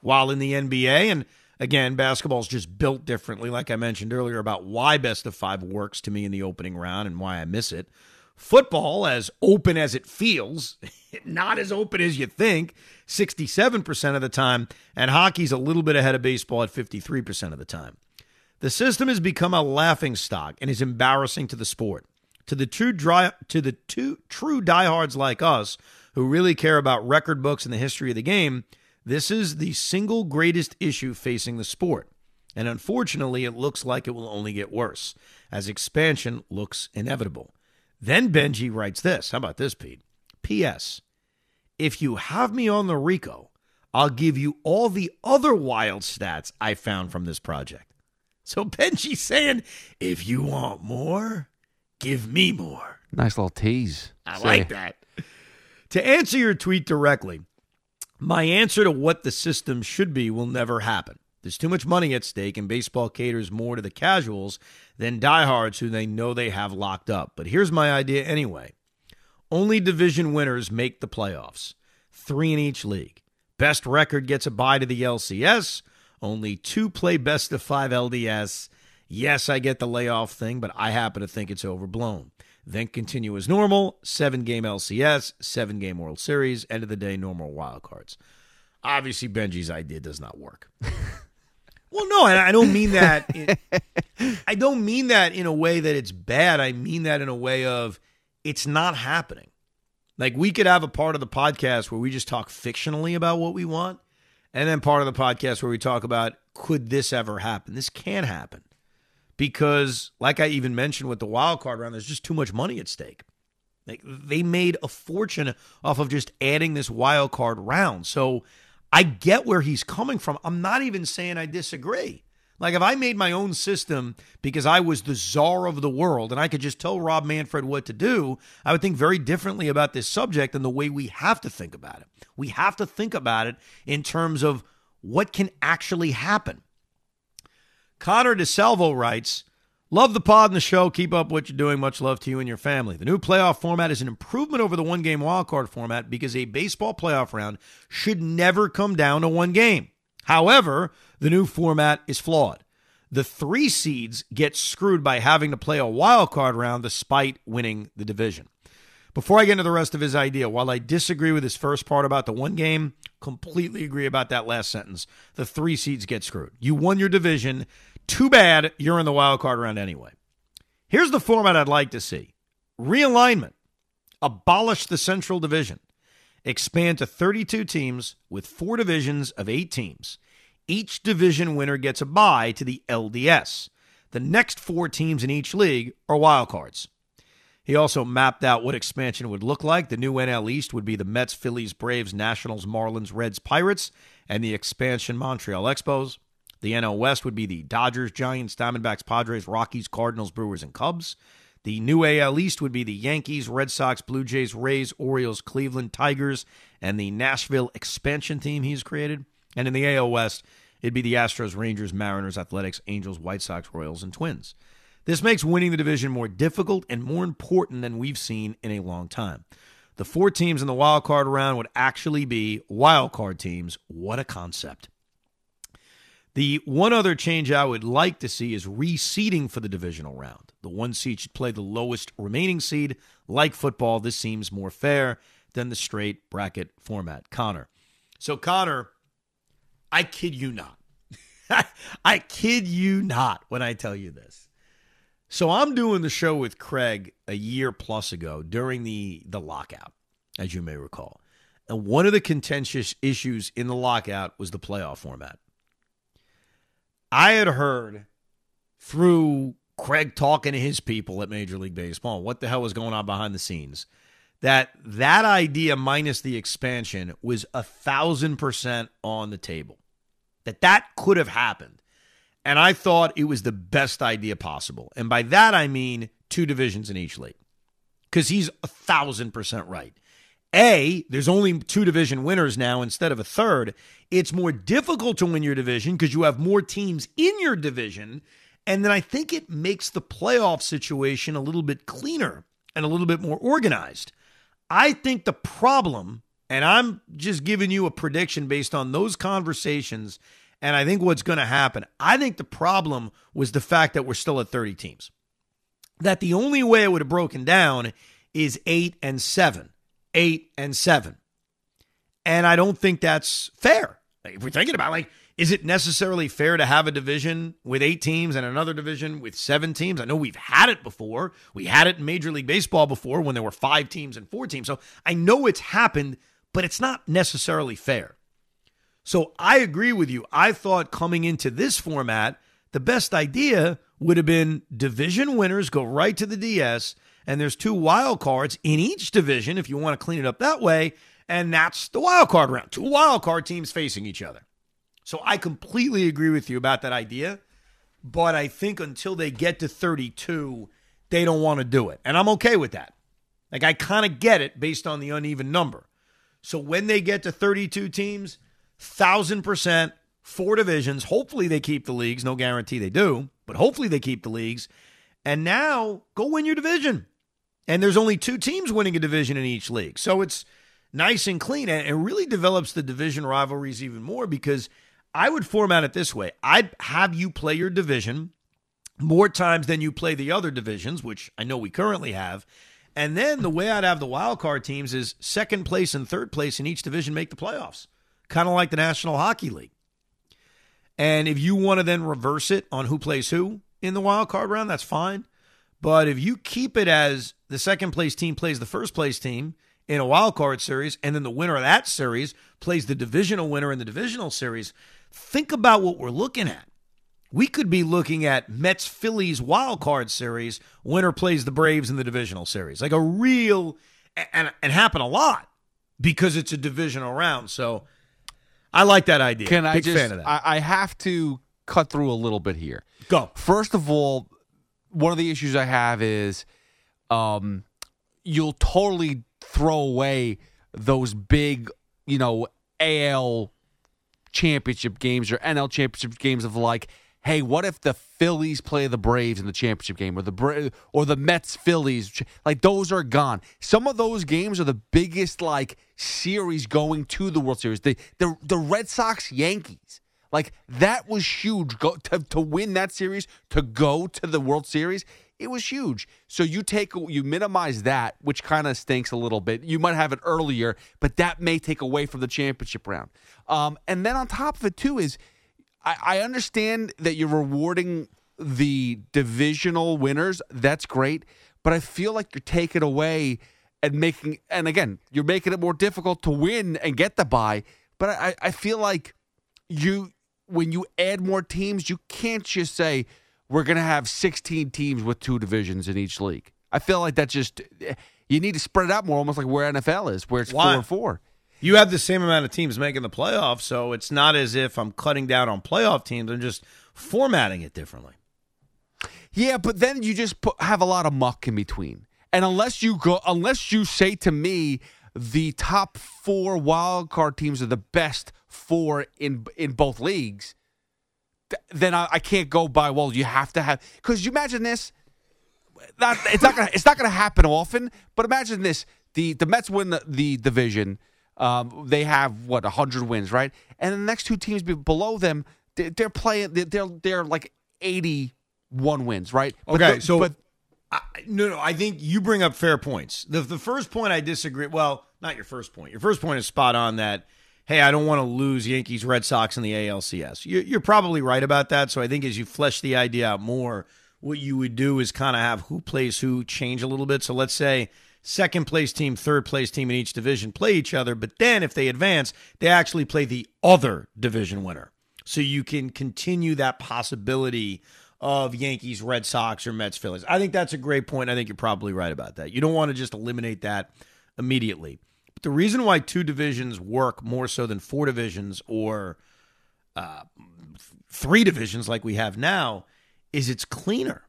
While in the NBA, and again, basketball's just built differently, like I mentioned earlier about why best of five works to me in the opening round and why I miss it. Football, as open as it feels, not as open as you think, 67% of the time, and hockey's a little bit ahead of baseball at 53% of the time. The system has become a laughing stock and is embarrassing to the sport. To the true dry, to the two true diehards like us who really care about record books and the history of the game, this is the single greatest issue facing the sport. And unfortunately, it looks like it will only get worse as expansion looks inevitable. Then Benji writes this. How about this, Pete? P.S. If you have me on the Rico, I'll give you all the other wild stats I found from this project. So Benji's saying, if you want more, give me more. Nice little tease. I Say- like that. To answer your tweet directly, my answer to what the system should be will never happen. There's too much money at stake, and baseball caters more to the casuals than diehards who they know they have locked up. But here's my idea anyway only division winners make the playoffs, three in each league. Best record gets a bye to the LCS. Only two play best of five LDS. Yes, I get the layoff thing, but I happen to think it's overblown. Then continue as normal seven game LCS, seven game World Series, end of the day, normal wild cards. Obviously, Benji's idea does not work. well, no, and I don't mean that. In, I don't mean that in a way that it's bad. I mean that in a way of it's not happening. Like we could have a part of the podcast where we just talk fictionally about what we want, and then part of the podcast where we talk about could this ever happen? This can happen because, like I even mentioned with the wild card round, there's just too much money at stake. Like they made a fortune off of just adding this wild card round. So I get where he's coming from. I'm not even saying I disagree. Like if I made my own system because I was the czar of the world and I could just tell Rob Manfred what to do, I would think very differently about this subject than the way we have to think about it. We have to think about it in terms of what can actually happen. Connor DeSalvo writes, Love the pod and the show. Keep up what you're doing. Much love to you and your family. The new playoff format is an improvement over the one game wildcard format because a baseball playoff round should never come down to one game. However, the new format is flawed. The three seeds get screwed by having to play a wild card round despite winning the division. Before I get into the rest of his idea, while I disagree with his first part about the one game, completely agree about that last sentence. The three seeds get screwed. You won your division. Too bad you're in the wild card round anyway. Here's the format I'd like to see realignment, abolish the Central Division, expand to 32 teams with four divisions of eight teams. Each division winner gets a bye to the LDS. The next four teams in each league are wildcards. He also mapped out what expansion would look like. The new NL East would be the Mets, Phillies, Braves, Nationals, Marlins, Reds, Pirates, and the expansion Montreal Expos. The NL West would be the Dodgers, Giants, Diamondbacks, Padres, Rockies, Cardinals, Brewers, and Cubs. The new AL East would be the Yankees, Red Sox, Blue Jays, Rays, Orioles, Cleveland, Tigers, and the Nashville expansion team he's created. And in the AL West, it'd be the Astros, Rangers, Mariners, Athletics, Angels, White Sox, Royals, and Twins. This makes winning the division more difficult and more important than we've seen in a long time. The four teams in the wild card round would actually be wild card teams. What a concept. The one other change I would like to see is reseeding for the divisional round. The one seed should play the lowest remaining seed. Like football, this seems more fair than the straight bracket format. Connor. So, Connor, I kid you not. I kid you not when I tell you this. So I'm doing the show with Craig a year plus ago during the the lockout, as you may recall. And one of the contentious issues in the lockout was the playoff format. I had heard through Craig talking to his people at Major League Baseball, what the hell was going on behind the scenes, that that idea minus the expansion was a thousand percent on the table. That that could have happened. And I thought it was the best idea possible. And by that, I mean two divisions in each league. Because he's a thousand percent right. A, there's only two division winners now instead of a third. It's more difficult to win your division because you have more teams in your division. And then I think it makes the playoff situation a little bit cleaner and a little bit more organized. I think the problem, and I'm just giving you a prediction based on those conversations and I think what's going to happen, I think the problem was the fact that we're still at 30 teams. That the only way it would have broken down is eight and seven, eight and seven. And I don't think that's fair. If we're thinking about like, is it necessarily fair to have a division with eight teams and another division with seven teams? I know we've had it before. We had it in Major League Baseball before when there were five teams and four teams. So I know it's happened, but it's not necessarily fair. So I agree with you. I thought coming into this format, the best idea would have been division winners go right to the DS, and there's two wild cards in each division if you want to clean it up that way, and that's the wild card round. Two wild card teams facing each other. So I completely agree with you about that idea, but I think until they get to 32, they don't want to do it. And I'm okay with that. Like I kind of get it based on the uneven number. So when they get to 32 teams, thousand percent four divisions. Hopefully they keep the leagues. No guarantee they do, but hopefully they keep the leagues. And now go win your division. And there's only two teams winning a division in each league. So it's nice and clean. And it really develops the division rivalries even more because I would format it this way I'd have you play your division more times than you play the other divisions, which I know we currently have. And then the way I'd have the wild card teams is second place and third place in each division make the playoffs kind of like the National Hockey League. And if you want to then reverse it on who plays who in the wild card round, that's fine. But if you keep it as the second place team plays the first place team in a wild card series, and then the winner of that series plays the divisional winner in the divisional series. Think about what we're looking at. We could be looking at Mets Phillies wild card series. Winner plays the Braves in the divisional series, like a real and and happen a lot because it's a divisional round. So I like that idea. Can I Big just? fan of that. I, I have to cut through a little bit here. Go. First of all, one of the issues I have is, um, you'll totally throw away those big, you know, AL championship games or NL championship games of like, hey, what if the Phillies play the Braves in the championship game or the Bra- or the Mets Phillies? Like those are gone. Some of those games are the biggest like series going to the World Series. The the the Red Sox Yankees. Like that was huge. Go to, to win that series, to go to the World Series, it was huge. So you take you minimize that, which kind of stinks a little bit. You might have it earlier, but that may take away from the championship round. Um, and then on top of it too is, I, I understand that you're rewarding the divisional winners. That's great, but I feel like you're taking away and making and again you're making it more difficult to win and get the bye. But I, I feel like you when you add more teams, you can't just say we're going to have 16 teams with two divisions in each league. I feel like that just you need to spread it out more, almost like where NFL is, where it's Why? four and four. You have the same amount of teams making the playoffs, so it's not as if I'm cutting down on playoff teams. I'm just formatting it differently. Yeah, but then you just put, have a lot of muck in between, and unless you go, unless you say to me the top four wild card teams are the best four in in both leagues, th- then I, I can't go by. Well, you have to have because you imagine this. Not, it's not gonna it's not gonna happen often, but imagine this: the the Mets win the, the division. Um, they have what hundred wins, right? And the next two teams be- below them, they- they're playing. They're they're, they're like eighty one wins, right? But Okay, the- so but I, no, no, I think you bring up fair points. The the first point I disagree. Well, not your first point. Your first point is spot on. That hey, I don't want to lose Yankees, Red Sox, in the ALCS. You're, you're probably right about that. So I think as you flesh the idea out more, what you would do is kind of have who plays who change a little bit. So let's say second place team, third place team in each division play each other, but then if they advance, they actually play the other division winner. So you can continue that possibility of Yankees, Red Sox, or Mets, Phillies. I think that's a great point. I think you're probably right about that. You don't want to just eliminate that immediately. The reason why two divisions work more so than four divisions or uh, three divisions like we have now is it's cleaner.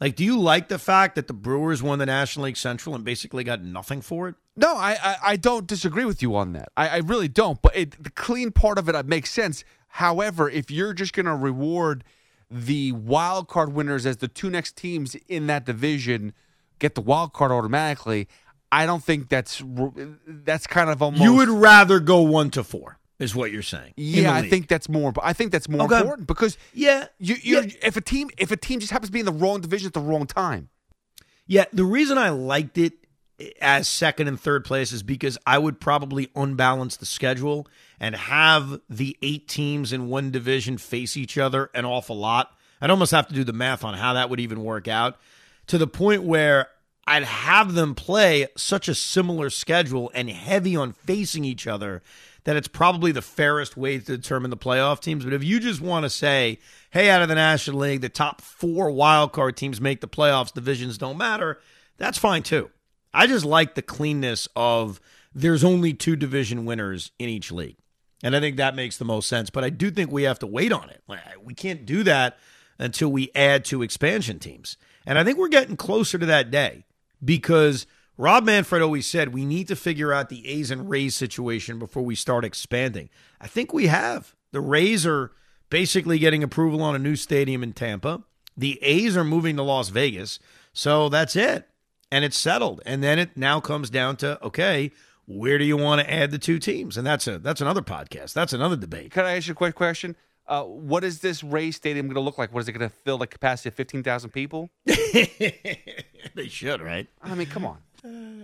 Like, do you like the fact that the Brewers won the National League Central and basically got nothing for it? No, I, I, I don't disagree with you on that. I, I really don't. But it, the clean part of it uh, makes sense. However, if you're just going to reward the wild card winners as the two next teams in that division get the wild card automatically, I don't think that's that's kind of almost. You would rather go one to four, is what you're saying. yeah, I think that's more. I think that's more Okay. important because Yeah, you, you're, yeah. if a team if a team just happens to be in the wrong division at the wrong time. Yeah, the reason I liked it eh, as second and third place is because I would probably unbalance the schedule and have the eight teams in one division face each other an awful lot. I'd almost have to do the math on how that would even work out to the point where I'd have them play such a similar schedule and heavy on facing each other that it's probably the fairest way to determine the playoff teams. But if you just want to say, hey, out of the National League, the top four wild card teams make the playoffs, divisions don't matter, that's fine too. I just like the cleanness of there's only two division winners in each league. And I think that makes the most sense. But I do think we have to wait on it. We can't do that until we add two expansion teams. And I think we're getting closer to that day because Rob Manfred always said we need to figure out the A's and Rays situation before we start expanding. I think we have. The Rays are basically getting approval on a new stadium in Tampa. The A's are moving to Las Vegas. So that's it. And it's settled. And then it now comes down to okay, where do you want to add the two teams? And that's a that's another podcast. That's another debate. Can I ask you a quick question? Uh, what is this Ray Stadium going to look like? What is it going to fill? the capacity of fifteen thousand people? they should, right? I mean, come on.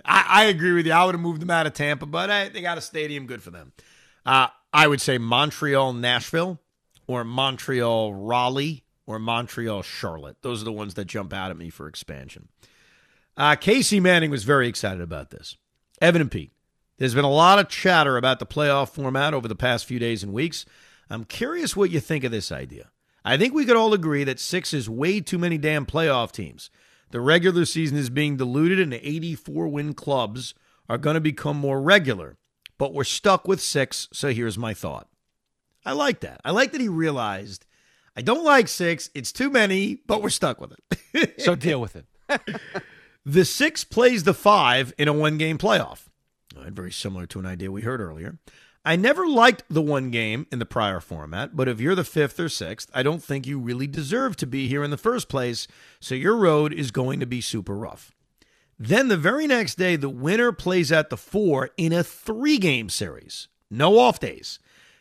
I, I agree with you. I would have moved them out of Tampa, but hey, they got a stadium. Good for them. Uh, I would say Montreal, Nashville, or Montreal, Raleigh, or Montreal, Charlotte. Those are the ones that jump out at me for expansion. Uh, Casey Manning was very excited about this. Evan and Pete, There's been a lot of chatter about the playoff format over the past few days and weeks. I'm curious what you think of this idea. I think we could all agree that six is way too many damn playoff teams. The regular season is being diluted, and the 84 win clubs are going to become more regular. But we're stuck with six, so here's my thought. I like that. I like that he realized I don't like six. It's too many, but we're stuck with it. so deal with it. the six plays the five in a one game playoff. Very similar to an idea we heard earlier. I never liked the one game in the prior format, but if you're the fifth or sixth, I don't think you really deserve to be here in the first place, so your road is going to be super rough. Then the very next day, the winner plays at the four in a three game series, no off days.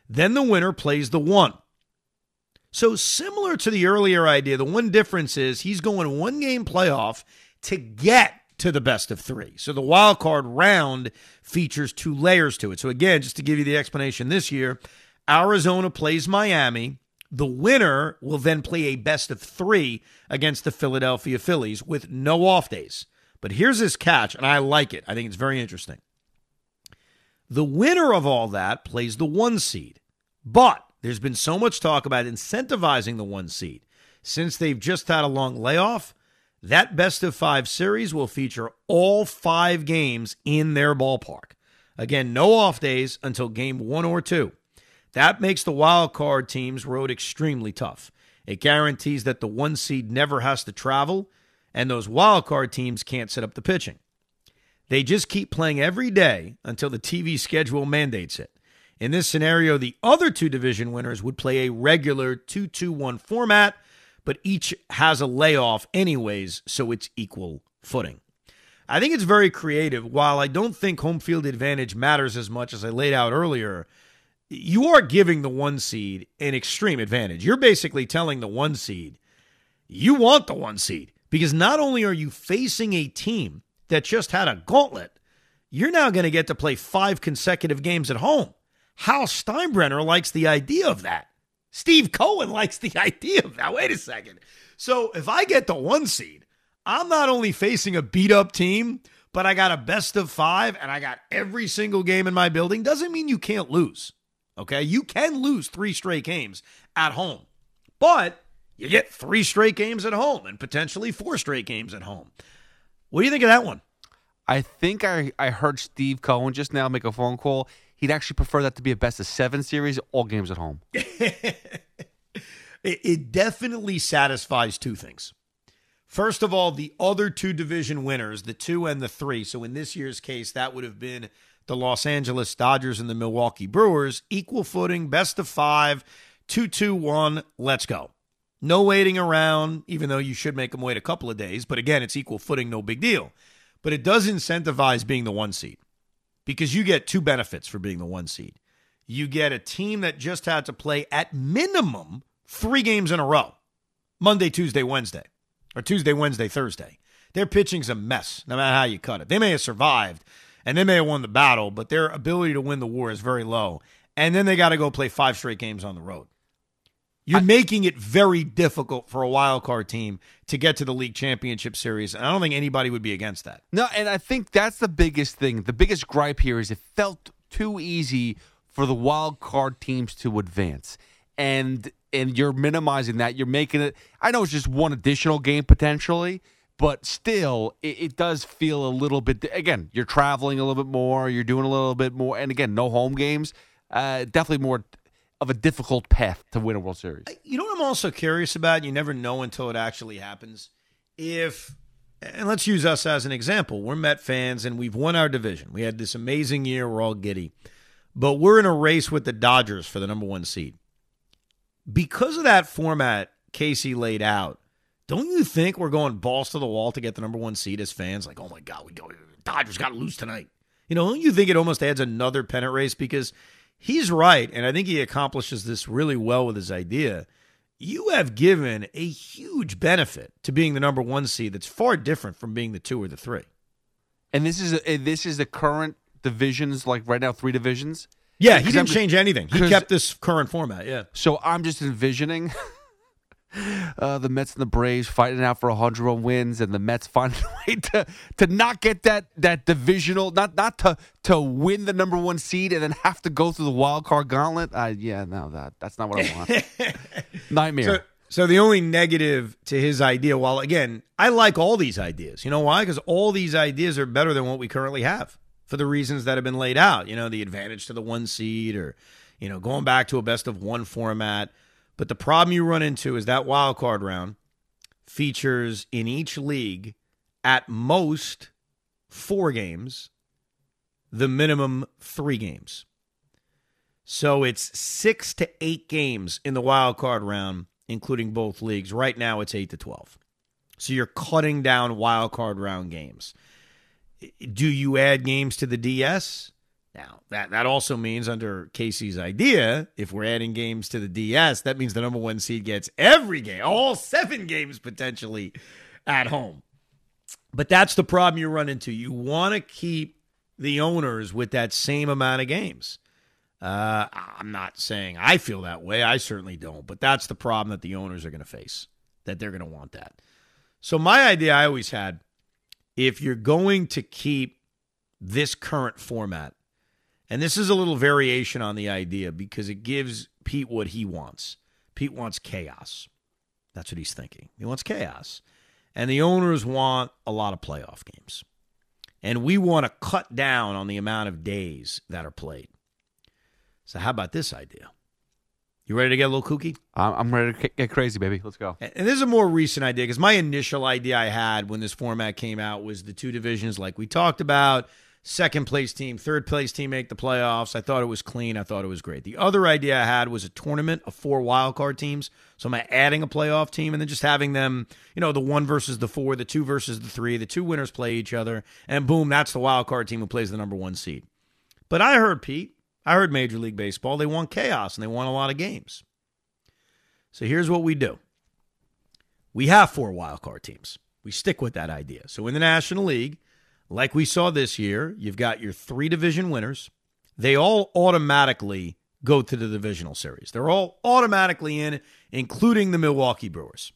Then the winner plays the one. So, similar to the earlier idea, the one difference is he's going one game playoff to get to the best of three. So the wild card round features two layers to it. So again, just to give you the explanation this year, Arizona plays Miami. The winner will then play a best of three against the Philadelphia Phillies with no off days. But here's this catch, and I like it. I think it's very interesting. The winner of all that plays the one seed. But there's been so much talk about incentivizing the one seed. Since they've just had a long layoff, that best of five series will feature all five games in their ballpark. Again, no off days until game one or two. That makes the wild card team's road extremely tough. It guarantees that the one seed never has to travel, and those wild card teams can't set up the pitching. They just keep playing every day until the TV schedule mandates it. In this scenario, the other two division winners would play a regular 2 2 1 format but each has a layoff anyways, so it's equal footing. I think it's very creative. While I don't think home field advantage matters as much as I laid out earlier, you are giving the one seed an extreme advantage. You're basically telling the one seed, you want the one seed because not only are you facing a team that just had a gauntlet, you're now going to get to play five consecutive games at home. Hal Steinbrenner likes the idea of that. Steve Cohen likes the idea of that. Wait a second. So if I get the one seed, I'm not only facing a beat up team, but I got a best of five and I got every single game in my building. Doesn't mean you can't lose. Okay. You can lose three straight games at home, but you get three straight games at home and potentially four straight games at home. What do you think of that one? I think I, I heard Steve Cohen just now make a phone call he'd actually prefer that to be a best of seven series, all games at home. it, it definitely satisfies two things. First of all, the other two division winners, the two and the three. So in this year's case, that would have been the Los Angeles Dodgers and the Milwaukee Brewers, equal footing, best of five, two, two, one. Let's go. No waiting around, even though you should make them wait a couple of days. But again, it's equal footing, no big deal. But it does incentivize being the one seed because you get two benefits for being the one seed. You get a team that just had to play at minimum three games in a row Monday, Tuesday, Wednesday, or Tuesday, Wednesday, Thursday. Their pitching's a mess, no matter how you cut it. They may have survived and they may have won the battle, but their ability to win the war is very low. And then they got to go play five straight games on the road. You're I, making it very difficult for a wild card team to get to the league championship series. And I don't think anybody would be against that. No, and I think that's the biggest thing. The biggest gripe here is it felt too easy for the wild card teams to advance. And and you're minimizing that. You're making it I know it's just one additional game potentially, but still it, it does feel a little bit again, you're traveling a little bit more, you're doing a little bit more and again, no home games. Uh, definitely more of a difficult path to win a World Series. You know what I'm also curious about? You never know until it actually happens. If and let's use us as an example. We're Met fans and we've won our division. We had this amazing year. We're all giddy. But we're in a race with the Dodgers for the number one seed. Because of that format Casey laid out, don't you think we're going balls to the wall to get the number one seed as fans? Like, oh my God, we go Dodgers got to lose tonight. You know, don't you think it almost adds another pennant race because he's right, and I think he accomplishes this really well with his idea. You have given a huge benefit to being the number one seed that's far different from being the two or the three. And this is a, eh, this is the current divisions, like right now, three divisions. Yeah, he didn't change anything. He kept this current format. Yeah. So I'm just envisioning uh, the Mets and the Braves fighting out for 100 run wins, and the Mets finding a way to to not get that that divisional, not not to to win the number one seed, and then have to go through the wild card gauntlet. Uh, yeah, no, that that's not what I want. Nightmare. So, so the only negative to his idea, while again, I like all these ideas. You know why? Because all these ideas are better than what we currently have for the reasons that have been laid out. You know, the advantage to the one seed, or you know, going back to a best of one format. But the problem you run into is that wild card round features in each league at most four games, the minimum three games. So it's six to eight games in the wild card round, including both leagues. Right now it's eight to 12. So you're cutting down wild card round games. Do you add games to the DS? Now, that, that also means, under Casey's idea, if we're adding games to the DS, that means the number one seed gets every game, all seven games potentially at home. But that's the problem you run into. You want to keep the owners with that same amount of games. Uh, I'm not saying I feel that way. I certainly don't. But that's the problem that the owners are going to face, that they're going to want that. So, my idea I always had if you're going to keep this current format, and this is a little variation on the idea because it gives Pete what he wants. Pete wants chaos. That's what he's thinking. He wants chaos. And the owners want a lot of playoff games. And we want to cut down on the amount of days that are played. So, how about this idea? You ready to get a little kooky? I'm ready to get crazy, baby. Let's go. And this is a more recent idea because my initial idea I had when this format came out was the two divisions, like we talked about second place team, third place team make the playoffs. I thought it was clean. I thought it was great. The other idea I had was a tournament of four wild card teams. So am I adding a playoff team and then just having them, you know, the one versus the four, the two versus the three, the two winners play each other, and boom, that's the wild card team who plays the number one seed. But I heard Pete, I heard Major League Baseball, they want chaos and they want a lot of games. So here's what we do. We have four wild card teams. We stick with that idea. So in the National League, like we saw this year, you've got your three division winners. They all automatically go to the divisional series. They're all automatically in, including the Milwaukee Brewers.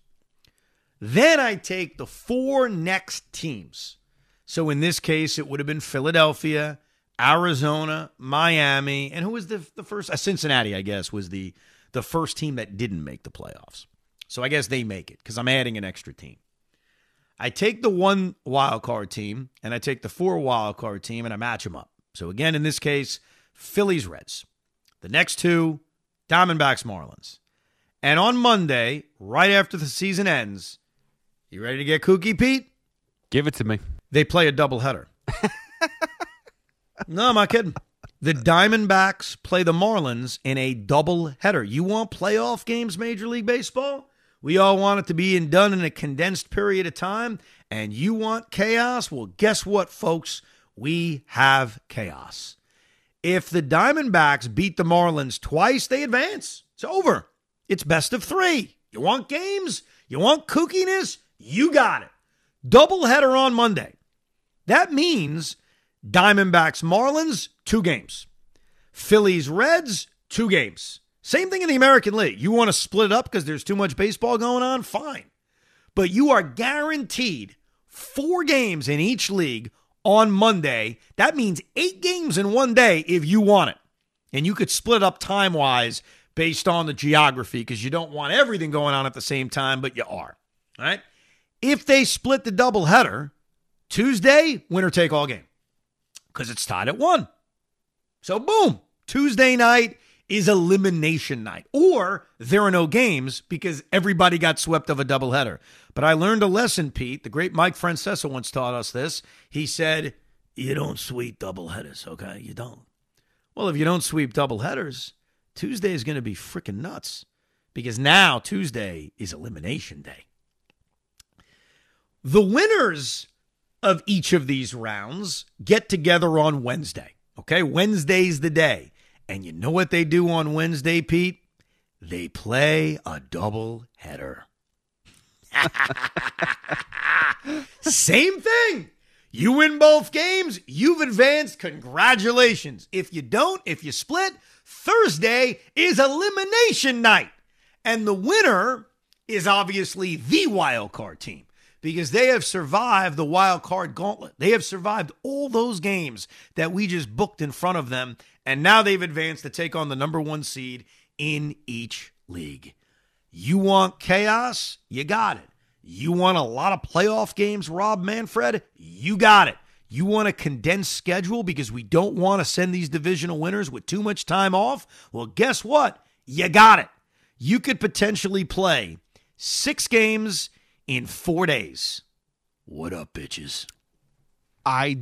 Then I take the four next teams. So in this case, it would have been Philadelphia, Arizona, Miami, and who was the the first? Uh, Cincinnati, I guess, was the the first team that didn't make the playoffs. So I guess they make it because I'm adding an extra team. I take the one wild card team and I take the four wild card team and I match them up. So again, in this case, Phillies Reds. The next two, Diamondbacks Marlins. And on Monday, right after the season ends, you ready to get kooky, Pete? Give it to me. They play a doubleheader. no, I'm not kidding. The Diamondbacks play the Marlins in a doubleheader. You want playoff games, Major League Baseball? We all want it to be in, done in a condensed period of time, and you want chaos? Well, guess what, folks? We have chaos. If the Diamondbacks beat the Marlins twice, they advance. It's over. It's best of three. You want games? You want kookiness? You got it. Doubleheader on Monday. That means Diamondbacks Marlins, two games. Phillies Reds, two games. Same thing in the American League. You want to split it up because there's too much baseball going on? Fine. But you are guaranteed four games in each league on Monday. That means eight games in one day if you want it. And you could split up time wise based on the geography because you don't want everything going on at the same time, but you are. All right. If they split the doubleheader, Tuesday, winner take all game because it's tied at one. So, boom, Tuesday night, is elimination night, or there are no games because everybody got swept of a doubleheader. But I learned a lesson, Pete. The great Mike Francesa once taught us this. He said, You don't sweep doubleheaders, okay? You don't. Well, if you don't sweep doubleheaders, Tuesday is going to be freaking nuts because now Tuesday is elimination day. The winners of each of these rounds get together on Wednesday. Okay, Wednesday's the day. And you know what they do on Wednesday, Pete? They play a double header. Same thing. You win both games, you've advanced. Congratulations. If you don't, if you split, Thursday is elimination night. And the winner is obviously the wild card team because they have survived the wild card gauntlet. They have survived all those games that we just booked in front of them, and now they've advanced to take on the number one seed in each league. You want chaos? You got it. You want a lot of playoff games, Rob Manfred? You got it. You want a condensed schedule because we don't want to send these divisional winners with too much time off? Well, guess what? You got it. You could potentially play six games in four days. What up, bitches? I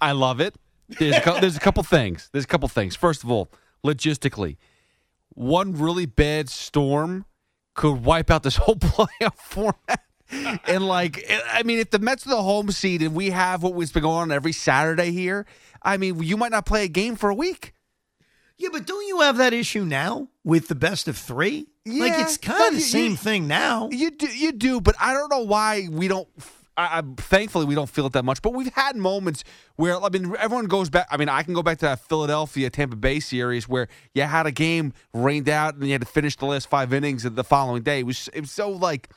I love it. There's a, couple, there's a couple things. There's a couple things. First of all, logistically, one really bad storm could wipe out this whole playoff format. and like, eh, I mean, if the Mets are the home seed and we have what was been going on every Saturday here, I mean, you might not play a game for a week. Yeah, but don't you have that issue now with the best of three? like it's kind of the same you- thing now. You do, you do, but I don't know why we don't. I, I, thankfully, we don't feel it that much. But we've had moments where I mean, everyone goes back. I mean, I can go back to that Philadelphia Tampa Bay series where you had a game rained out and you had to finish the last five innings of the following day. It was it was so like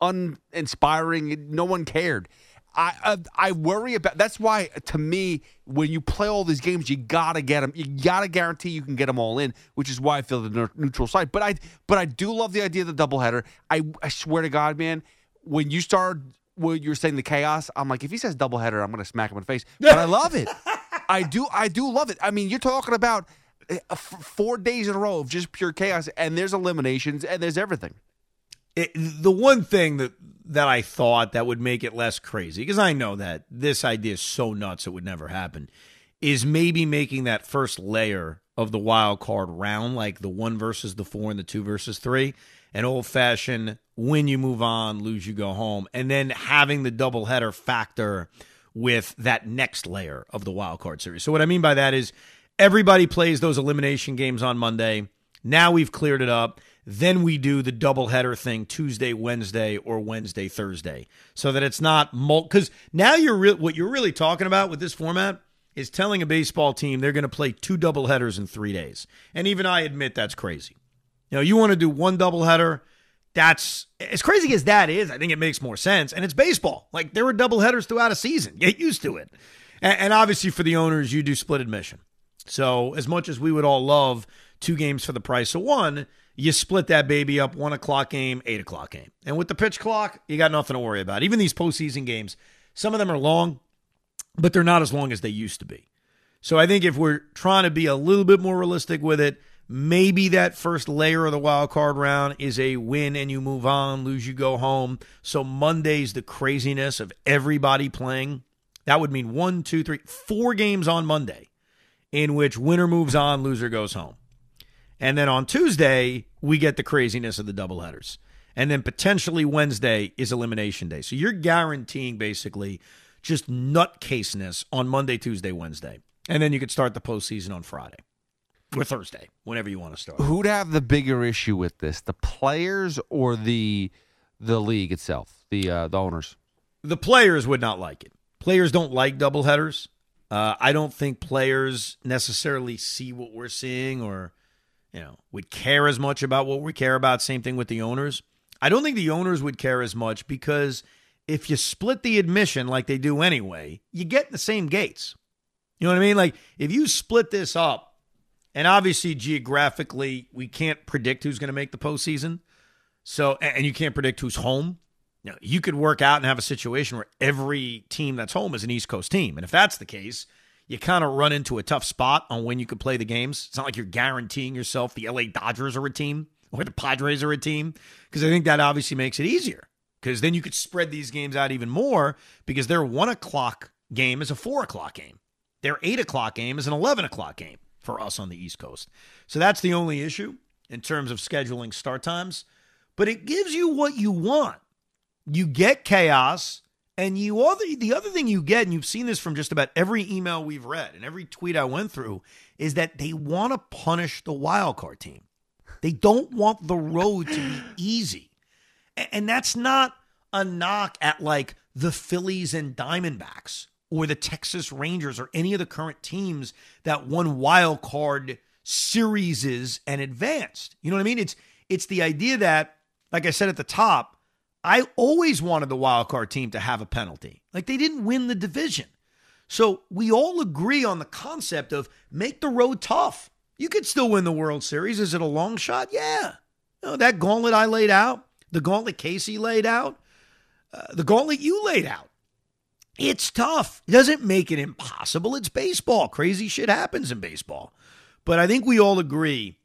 uninspiring. No one cared. I, I I worry about. That's why to me, when you play all these games, you gotta get them. You gotta guarantee you can get them all in, which is why I feel the neutral site. But I but I do love the idea of the doubleheader. I I swear to God, man, when you start when you're saying the chaos, I'm like, if he says doubleheader, I'm gonna smack him in the face. But I love it. I do I do love it. I mean, you're talking about eh, f- four days in a row of just pure chaos, and there's eliminations, and there's everything. It, the one thing that that I thought that would make it less crazy, because I know that this idea is so nuts it would never happen, is maybe making that first layer of the wild card round, like the one versus the four and the two versus three, an old fashioned win you move on, lose you go home, and then having the doubleheader factor with that next layer of the wild card series. So what I mean by that is everybody plays those elimination games on Monday. Now we've cleared it up. Then we do the doubleheader thing Tuesday, Wednesday, or Wednesday, Thursday, so that it's not because now you're re- what you're really talking about with this format is telling a baseball team they're going to play two doubleheaders in three days, and even I admit that's crazy. You know, you want to do one doubleheader. That's as crazy as that is. I think it makes more sense, and it's baseball. Like there were doubleheaders throughout a season. Get used to it, and, and obviously for the owners, you do split admission. So as much as we would all love two games for the price of one, you split that baby up one o'clock game, eight o'clock game. And with the pitch clock, you got nothing to worry about. Even these postseason games, some of them are long, but they're not as long as they used to be. So I think if we're trying to be a little bit more realistic with it, maybe that first layer of the wild card round is a win and you move on, lose you go home. So Monday's the craziness of everybody playing. That would mean one, two, three, four games on Monday in which winner moves on, loser goes home. And then on Tuesday, we get the craziness of the doubleheaders. And then potentially Wednesday is elimination day. So you're guaranteeing basically just nutcaseness on Monday, Tuesday, Wednesday. And then you could start the postseason on Friday or Thursday, whenever you want to start. Who'd have the bigger issue with this, the players or the the league itself, the uh, the owners? The players would not like it. Players don't like doubleheaders. Uh, I don't think players necessarily see what we're seeing or, you know, would care as much about what we care about. Same thing with the owners. I don't think the owners would care as much because if you split the admission like they do anyway, you get the same gates. You know what I mean? Like if you split this up, and obviously geographically, we can't predict who's going to make the postseason. So, and you can't predict who's home. You, know, you could work out and have a situation where every team that's home is an East Coast team. And if that's the case, you kind of run into a tough spot on when you could play the games. It's not like you're guaranteeing yourself the LA Dodgers are a team or the Padres are a team, because I think that obviously makes it easier. Because then you could spread these games out even more because their one o'clock game is a four o'clock game. Their eight o'clock game is an 11 o'clock game for us on the East Coast. So that's the only issue in terms of scheduling start times. But it gives you what you want. You get chaos, and you other the other thing you get, and you've seen this from just about every email we've read and every tweet I went through, is that they want to punish the wild card team. They don't want the road to be easy. And that's not a knock at like the Phillies and Diamondbacks or the Texas Rangers or any of the current teams that won wild card series and advanced. You know what I mean? It's it's the idea that like I said at the top, I always wanted the wild card team to have a penalty. Like they didn't win the division. So we all agree on the concept of make the road tough. You could still win the World Series. Is it a long shot? Yeah. You know, that gauntlet I laid out, the gauntlet Casey laid out, uh, the gauntlet you laid out. It's tough. It doesn't make it impossible. It's baseball. Crazy shit happens in baseball. But I think we all agree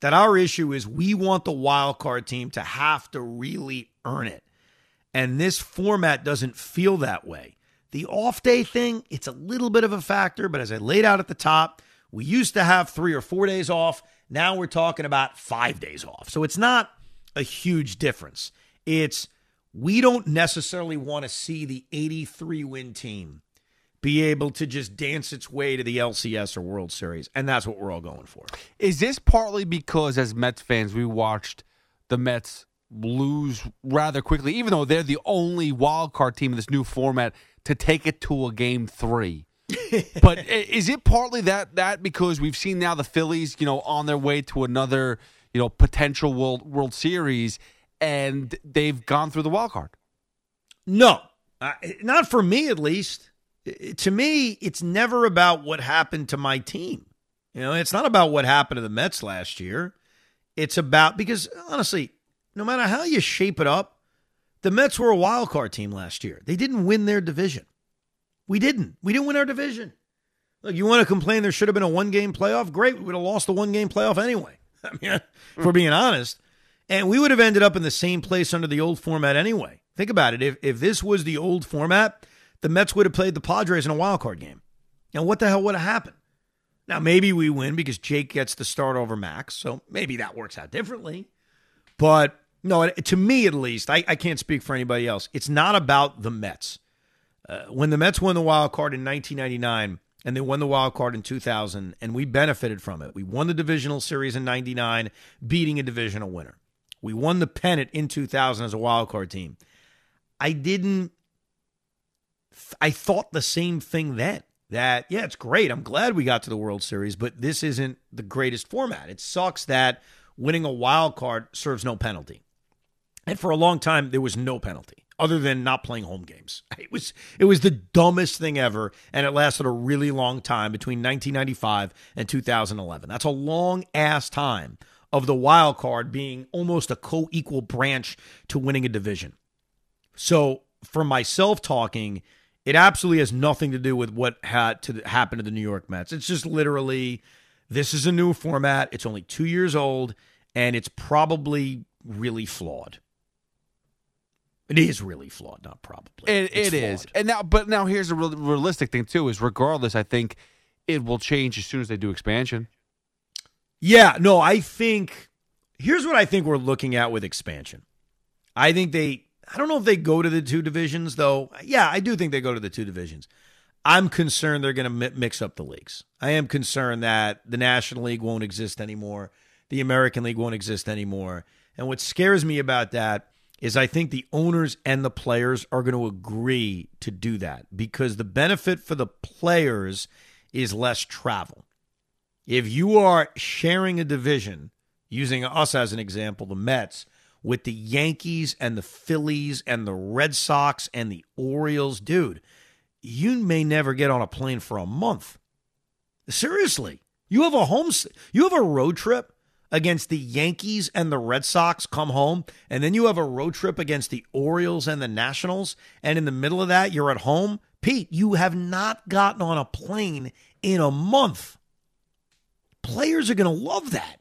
that our issue is we want the wild card team to have to really earn it. And this format doesn't feel that way. The off day thing, it's a little bit of a factor, but as I laid out at the top, we used to have three or four days off. Now we're talking about five days off. So it's not a huge difference. It's we don't necessarily want to see the 83 win team be able to just dance its way to the LCS or World Series. And that's what we're all going for. Is this partly because, as Mets fans, we watched the Mets lose rather quickly, even though they're the only wild card team in this new format to take it to a game three? but is it partly that that because we've seen now the Phillies, you know, on their way to another, you know, potential World World Series, and they've gone through the wild card? No, uh, not for me at least. To me, it's never about what happened to my team. You know, it's not about what happened to the Mets last year. It's about because honestly, no matter how you shape it up, the Mets were a wild card team last year. They didn't win their division. We didn't. We didn't win our division. Look, you want to complain there should have been a one game playoff? Great. We would have lost the one game playoff anyway. I mean, if we're being honest. And we would have ended up in the same place under the old format anyway. Think about it. If, if this was the old format, the Mets would have played the Padres in a wild card game. And what the hell would have happened? Now, maybe we win because Jake gets the start over Max. So maybe that works out differently. But no, to me at least, I, I can't speak for anybody else. It's not about the Mets. Uh, when the Mets won the wild card in 1999, and they won the wild card in 2000, and we benefited from it. We won the divisional series in 99, beating a divisional winner. We won the pennant in 2000 as a wild card team. I didn't, I thought the same thing then that, yeah, it's great. I'm glad we got to the World Series, but this isn't the greatest format. It sucks that winning a wild card serves no penalty. And for a long time, there was no penalty other than not playing home games. It was it was the dumbest thing ever, and it lasted a really long time between 1995 and 2011. That's a long ass time of the wild card being almost a co-equal branch to winning a division. So for myself talking, it absolutely has nothing to do with what had to happen to the New York Mets. It's just literally this is a new format. It's only 2 years old and it's probably really flawed. It is really flawed, not probably. It, it is. And now but now here's a real, realistic thing too is regardless I think it will change as soon as they do expansion. Yeah, no, I think here's what I think we're looking at with expansion. I think they I don't know if they go to the two divisions though. Yeah, I do think they go to the two divisions. I'm concerned they're going to mix up the leagues. I am concerned that the National League won't exist anymore. The American League won't exist anymore. And what scares me about that is I think the owners and the players are going to agree to do that because the benefit for the players is less travel. If you are sharing a division, using us as an example, the Mets, with the Yankees and the Phillies and the Red Sox and the Orioles, dude, you may never get on a plane for a month. Seriously. You have a home you have a road trip against the Yankees and the Red Sox come home and then you have a road trip against the Orioles and the Nationals and in the middle of that you're at home. Pete, you have not gotten on a plane in a month. Players are going to love that.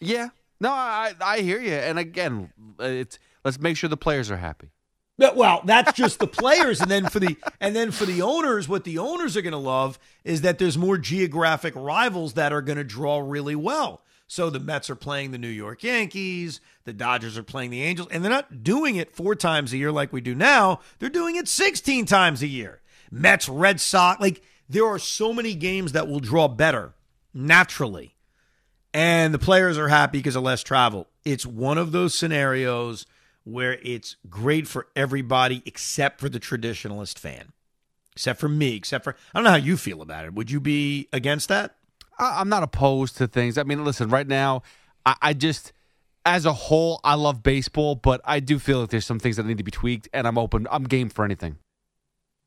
Yeah. No, I I hear you. And again, it's let's make sure the players are happy. Well, that's just the players, and then for the and then for the owners, what the owners are going to love is that there's more geographic rivals that are going to draw really well. So the Mets are playing the New York Yankees, the Dodgers are playing the Angels, and they're not doing it four times a year like we do now. They're doing it 16 times a year. Mets, Red Sox, like there are so many games that will draw better naturally. And the players are happy because of less travel. It's one of those scenarios where it's great for everybody except for the traditionalist fan, except for me, except for I don't know how you feel about it. Would you be against that? I'm not opposed to things. I mean, listen, right now, I, I just as a whole, I love baseball, but I do feel like there's some things that need to be tweaked, and I'm open. I'm game for anything.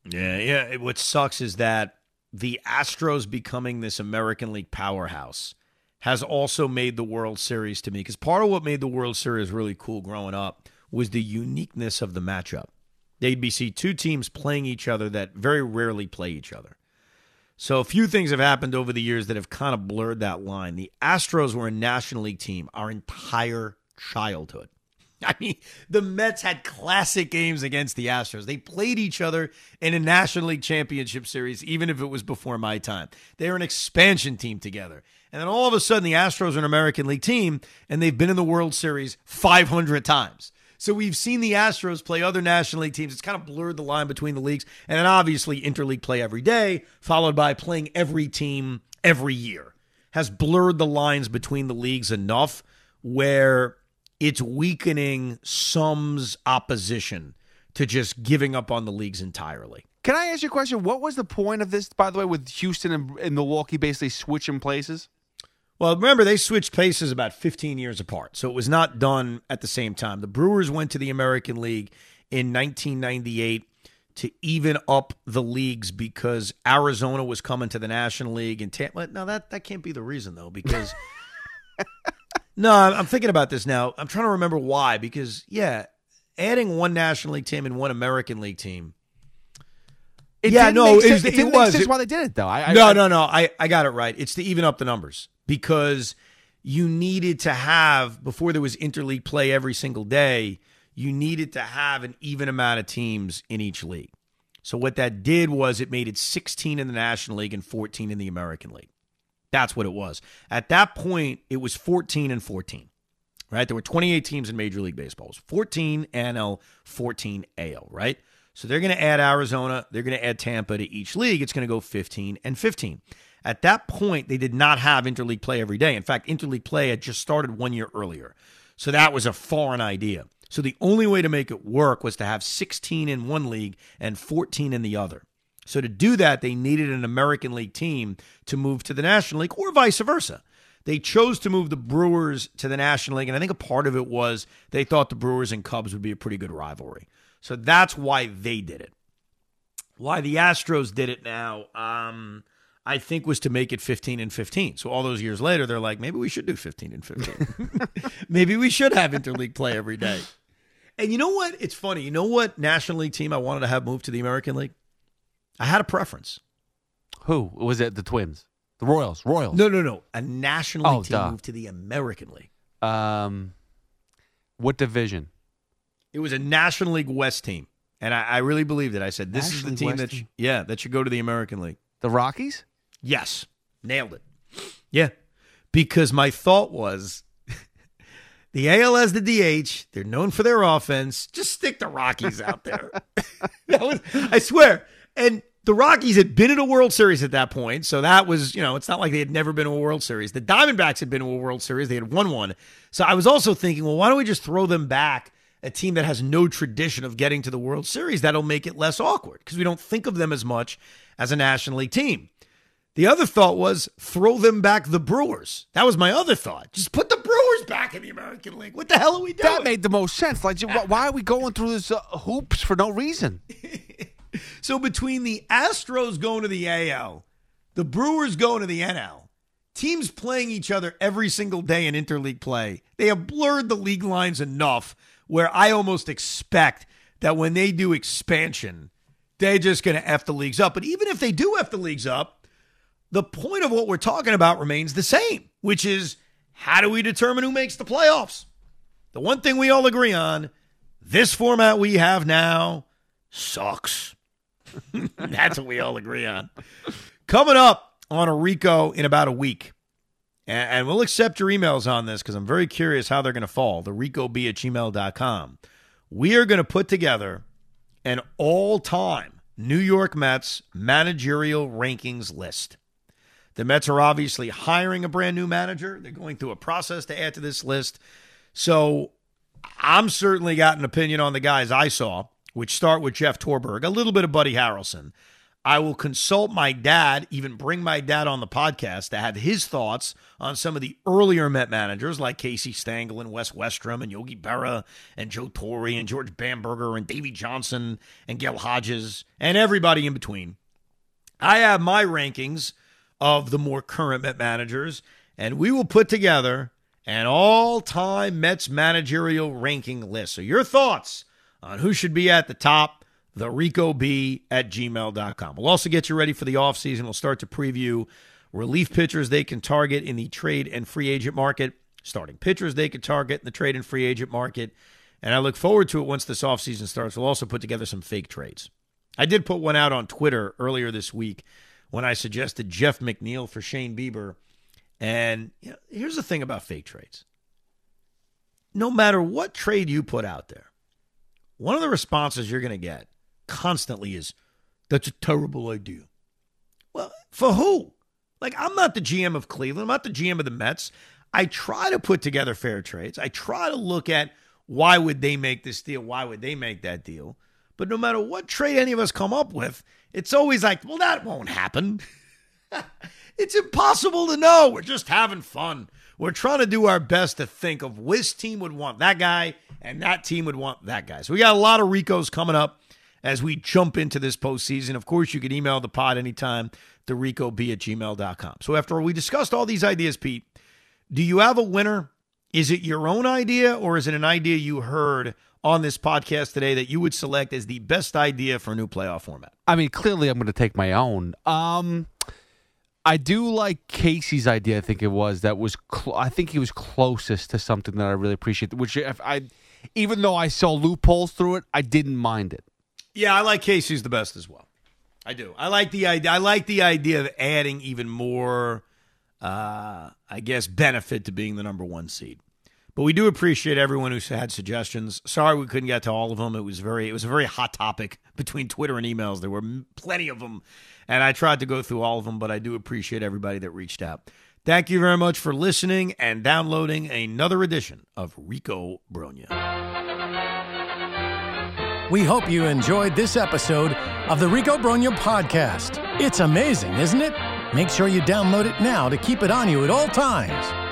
Yeah, yeah. What sucks is that the Astros becoming this American League powerhouse has also made the World Series to me because part of what made the World Series really cool growing up was the uniqueness of the matchup. They'd be see two teams playing each other that very rarely play each other. So a few things have happened over the years that have kind of blurred that line. The Astros were a National League team our entire childhood. I mean, the Mets had classic games against the Astros. They played each other in a National League Championship Series, even if it was before my time. They were an expansion team together. And then all of a sudden, the Astros are an American League team, and they've been in the World Series 500 times. So we've seen the Astros play other National League teams. It's kind of blurred the line between the leagues. And then obviously, interleague play every day, followed by playing every team every year, has blurred the lines between the leagues enough where it's weakening some's opposition to just giving up on the leagues entirely. Can I ask you a question? What was the point of this, by the way, with Houston and, Milwaukee basically switching places? Well, remember, they switched places about 15 years apart, so it was not done at the same time. The Brewers went to the American League in 1998 to even up the leagues because Arizona was coming to the National League and Tampa. No, that, that can't be the reason, though, because. no, I'm thinking about this now. I'm trying to remember why, because, yeah, adding one National League team and one American League team. It yeah, no, it, it it was. sense It- why they did it though. I, I- no, no, no. I, I got it right. It's to even up the numbers because you needed to have, before there was interleague play every single day, you needed to have an even amount of teams in each league. So what that did was it made it 16 in the National League and 14 in the American League. That's what it was. At that point, it was 14 and 14. Right? There were 28 teams in Major League Baseball. It was 14 NL, 14 AL, right? So they're going to add Arizona, they're going to add Tampa to each league. It's going to go 15 and 15. At that point, they did not have interleague play every day. In fact, interleague play had just started one year earlier. So that was a foreign idea. So the only way to make it work was to have 16 in one league and 14 in the other. So to do that, they needed an American League team to move to the National League or vice versa. They chose to move the Brewers to the National League, and I think a part of it was they thought the Brewers and Cubs would be a pretty good rivalry. So that's why they did it. Why the Astros did it now, um, I think was to make it 15 and 15. So all those years later, they're like, maybe we should do 15 and 15. maybe we should have interleague play every day. And you know what? It's funny. You know what National League team I wanted to have moved to the American League? I had a preference. Who was it? The Twins, the Royals, Royals. No, no, no. A National League Oh, team duh. moved to the American League. Um, what division? It was a National League West team. And I, I really believed it. I said, this is the team West that, sh- yeah, that should go to the American League. The Rockies. Yes. Nailed it. Yeah. Because my thought was the AL has the DH. They're known for their offense. Just stick the Rockies out there. that was, I swear. And the Rockies had been in a World Series at that point. So that was, you know, it's not like they had never been to a World Series. The Diamondbacks had been to a World Series. They had won one. So I was also thinking, well, why don't we just throw them back? A team that has no tradition of getting to the World Series, that'll make it less awkward because we don't think of them as much as a National League team. The other thought was throw them back the Brewers. That was my other thought. Just put the Brewers back in the American League. What the hell are we doing? That made the most sense. Like, why are we going through this uh, hoops for no reason? so between the Astros going to the AL, the Brewers going to the NL, teams playing each other every single day in interleague play, they have blurred the league lines enough where I almost expect that when they do expansion, they're just going to F the leagues up. But even if they do F the leagues up, the point of what we're talking about remains the same, which is how do we determine who makes the playoffs? The one thing we all agree on this format we have now sucks. That's what we all agree on. Coming up on a Rico in about a week. And, we'll accept your emails on this because I'm very curious how they're going to fall. The RicoB at gmail.com. We are going to put together an all time New York Mets managerial rankings list. The Mets are obviously hiring a brand new manager. They're going through a process to add to this list. So I'm certainly got an opinion on the guys I saw, which start with Jeff Torborg, a little bit of Buddy Harrelson. I will consult my dad, even bring my dad on the podcast to have his thoughts on some of the earlier Met managers like Casey Stengel and Wes Westrum and Yogi Berra and Joe Torre and George Bamberger and Davey Johnson and Gil Hodges and everybody in between. I have my rankings of the more current Met managers, and we will put together an all time Mets managerial ranking list. So, your thoughts on who should be at the top, the Rico B at gmail.com. We'll also get you ready for the offseason. We'll start to preview relief pitchers they can target in the trade and free agent market, starting pitchers they can target in the trade and free agent market. And I look forward to it once this offseason starts. We'll also put together some fake trades. I did put one out on Twitter earlier this week when I suggested Jeff McNeil for Shane Bieber. And you know, here's the thing about fake trades no matter what trade you put out there, one of the responses you're going to get constantly is, that's a terrible idea. Well, for who? Like, I'm not the GM of Cleveland. I'm not the GM of the Mets. I try to put together fair trades. I try to look at why would they make this deal? Why would they make that deal? But no matter what trade any of us come up with, it's always like, well, that won't happen. it's impossible to know. We're just having fun. We're trying to do our best to think of which team would want that guy and that team would want that guy. So we got a lot of Ricos coming up as we jump into this postseason. Of course, you can email the pod anytime, the ricob at gmail.com. So after we discussed all these ideas, Pete, do you have a winner? Is it your own idea or is it an idea you heard on this podcast today that you would select as the best idea for a new playoff format? I mean, clearly I'm going to take my own. Um, I do like Casey's idea. I think it was that was. Cl- I think he was closest to something that I really appreciate. Which if I, even though I saw loopholes through it, I didn't mind it. Yeah, I like Casey's the best as well. I do. I like the idea. I like the idea of adding even more, uh, I guess, benefit to being the number one seed. But we do appreciate everyone who's had suggestions. Sorry we couldn't get to all of them. It was very it was a very hot topic between Twitter and emails. There were plenty of them, and I tried to go through all of them. But I do appreciate everybody that reached out. Thank you very much for listening and downloading another edition of Rico Brogna. We hope you enjoyed this episode of the Rico Brogna podcast. It's amazing, isn't it? Make sure you download it now to keep it on you at all times.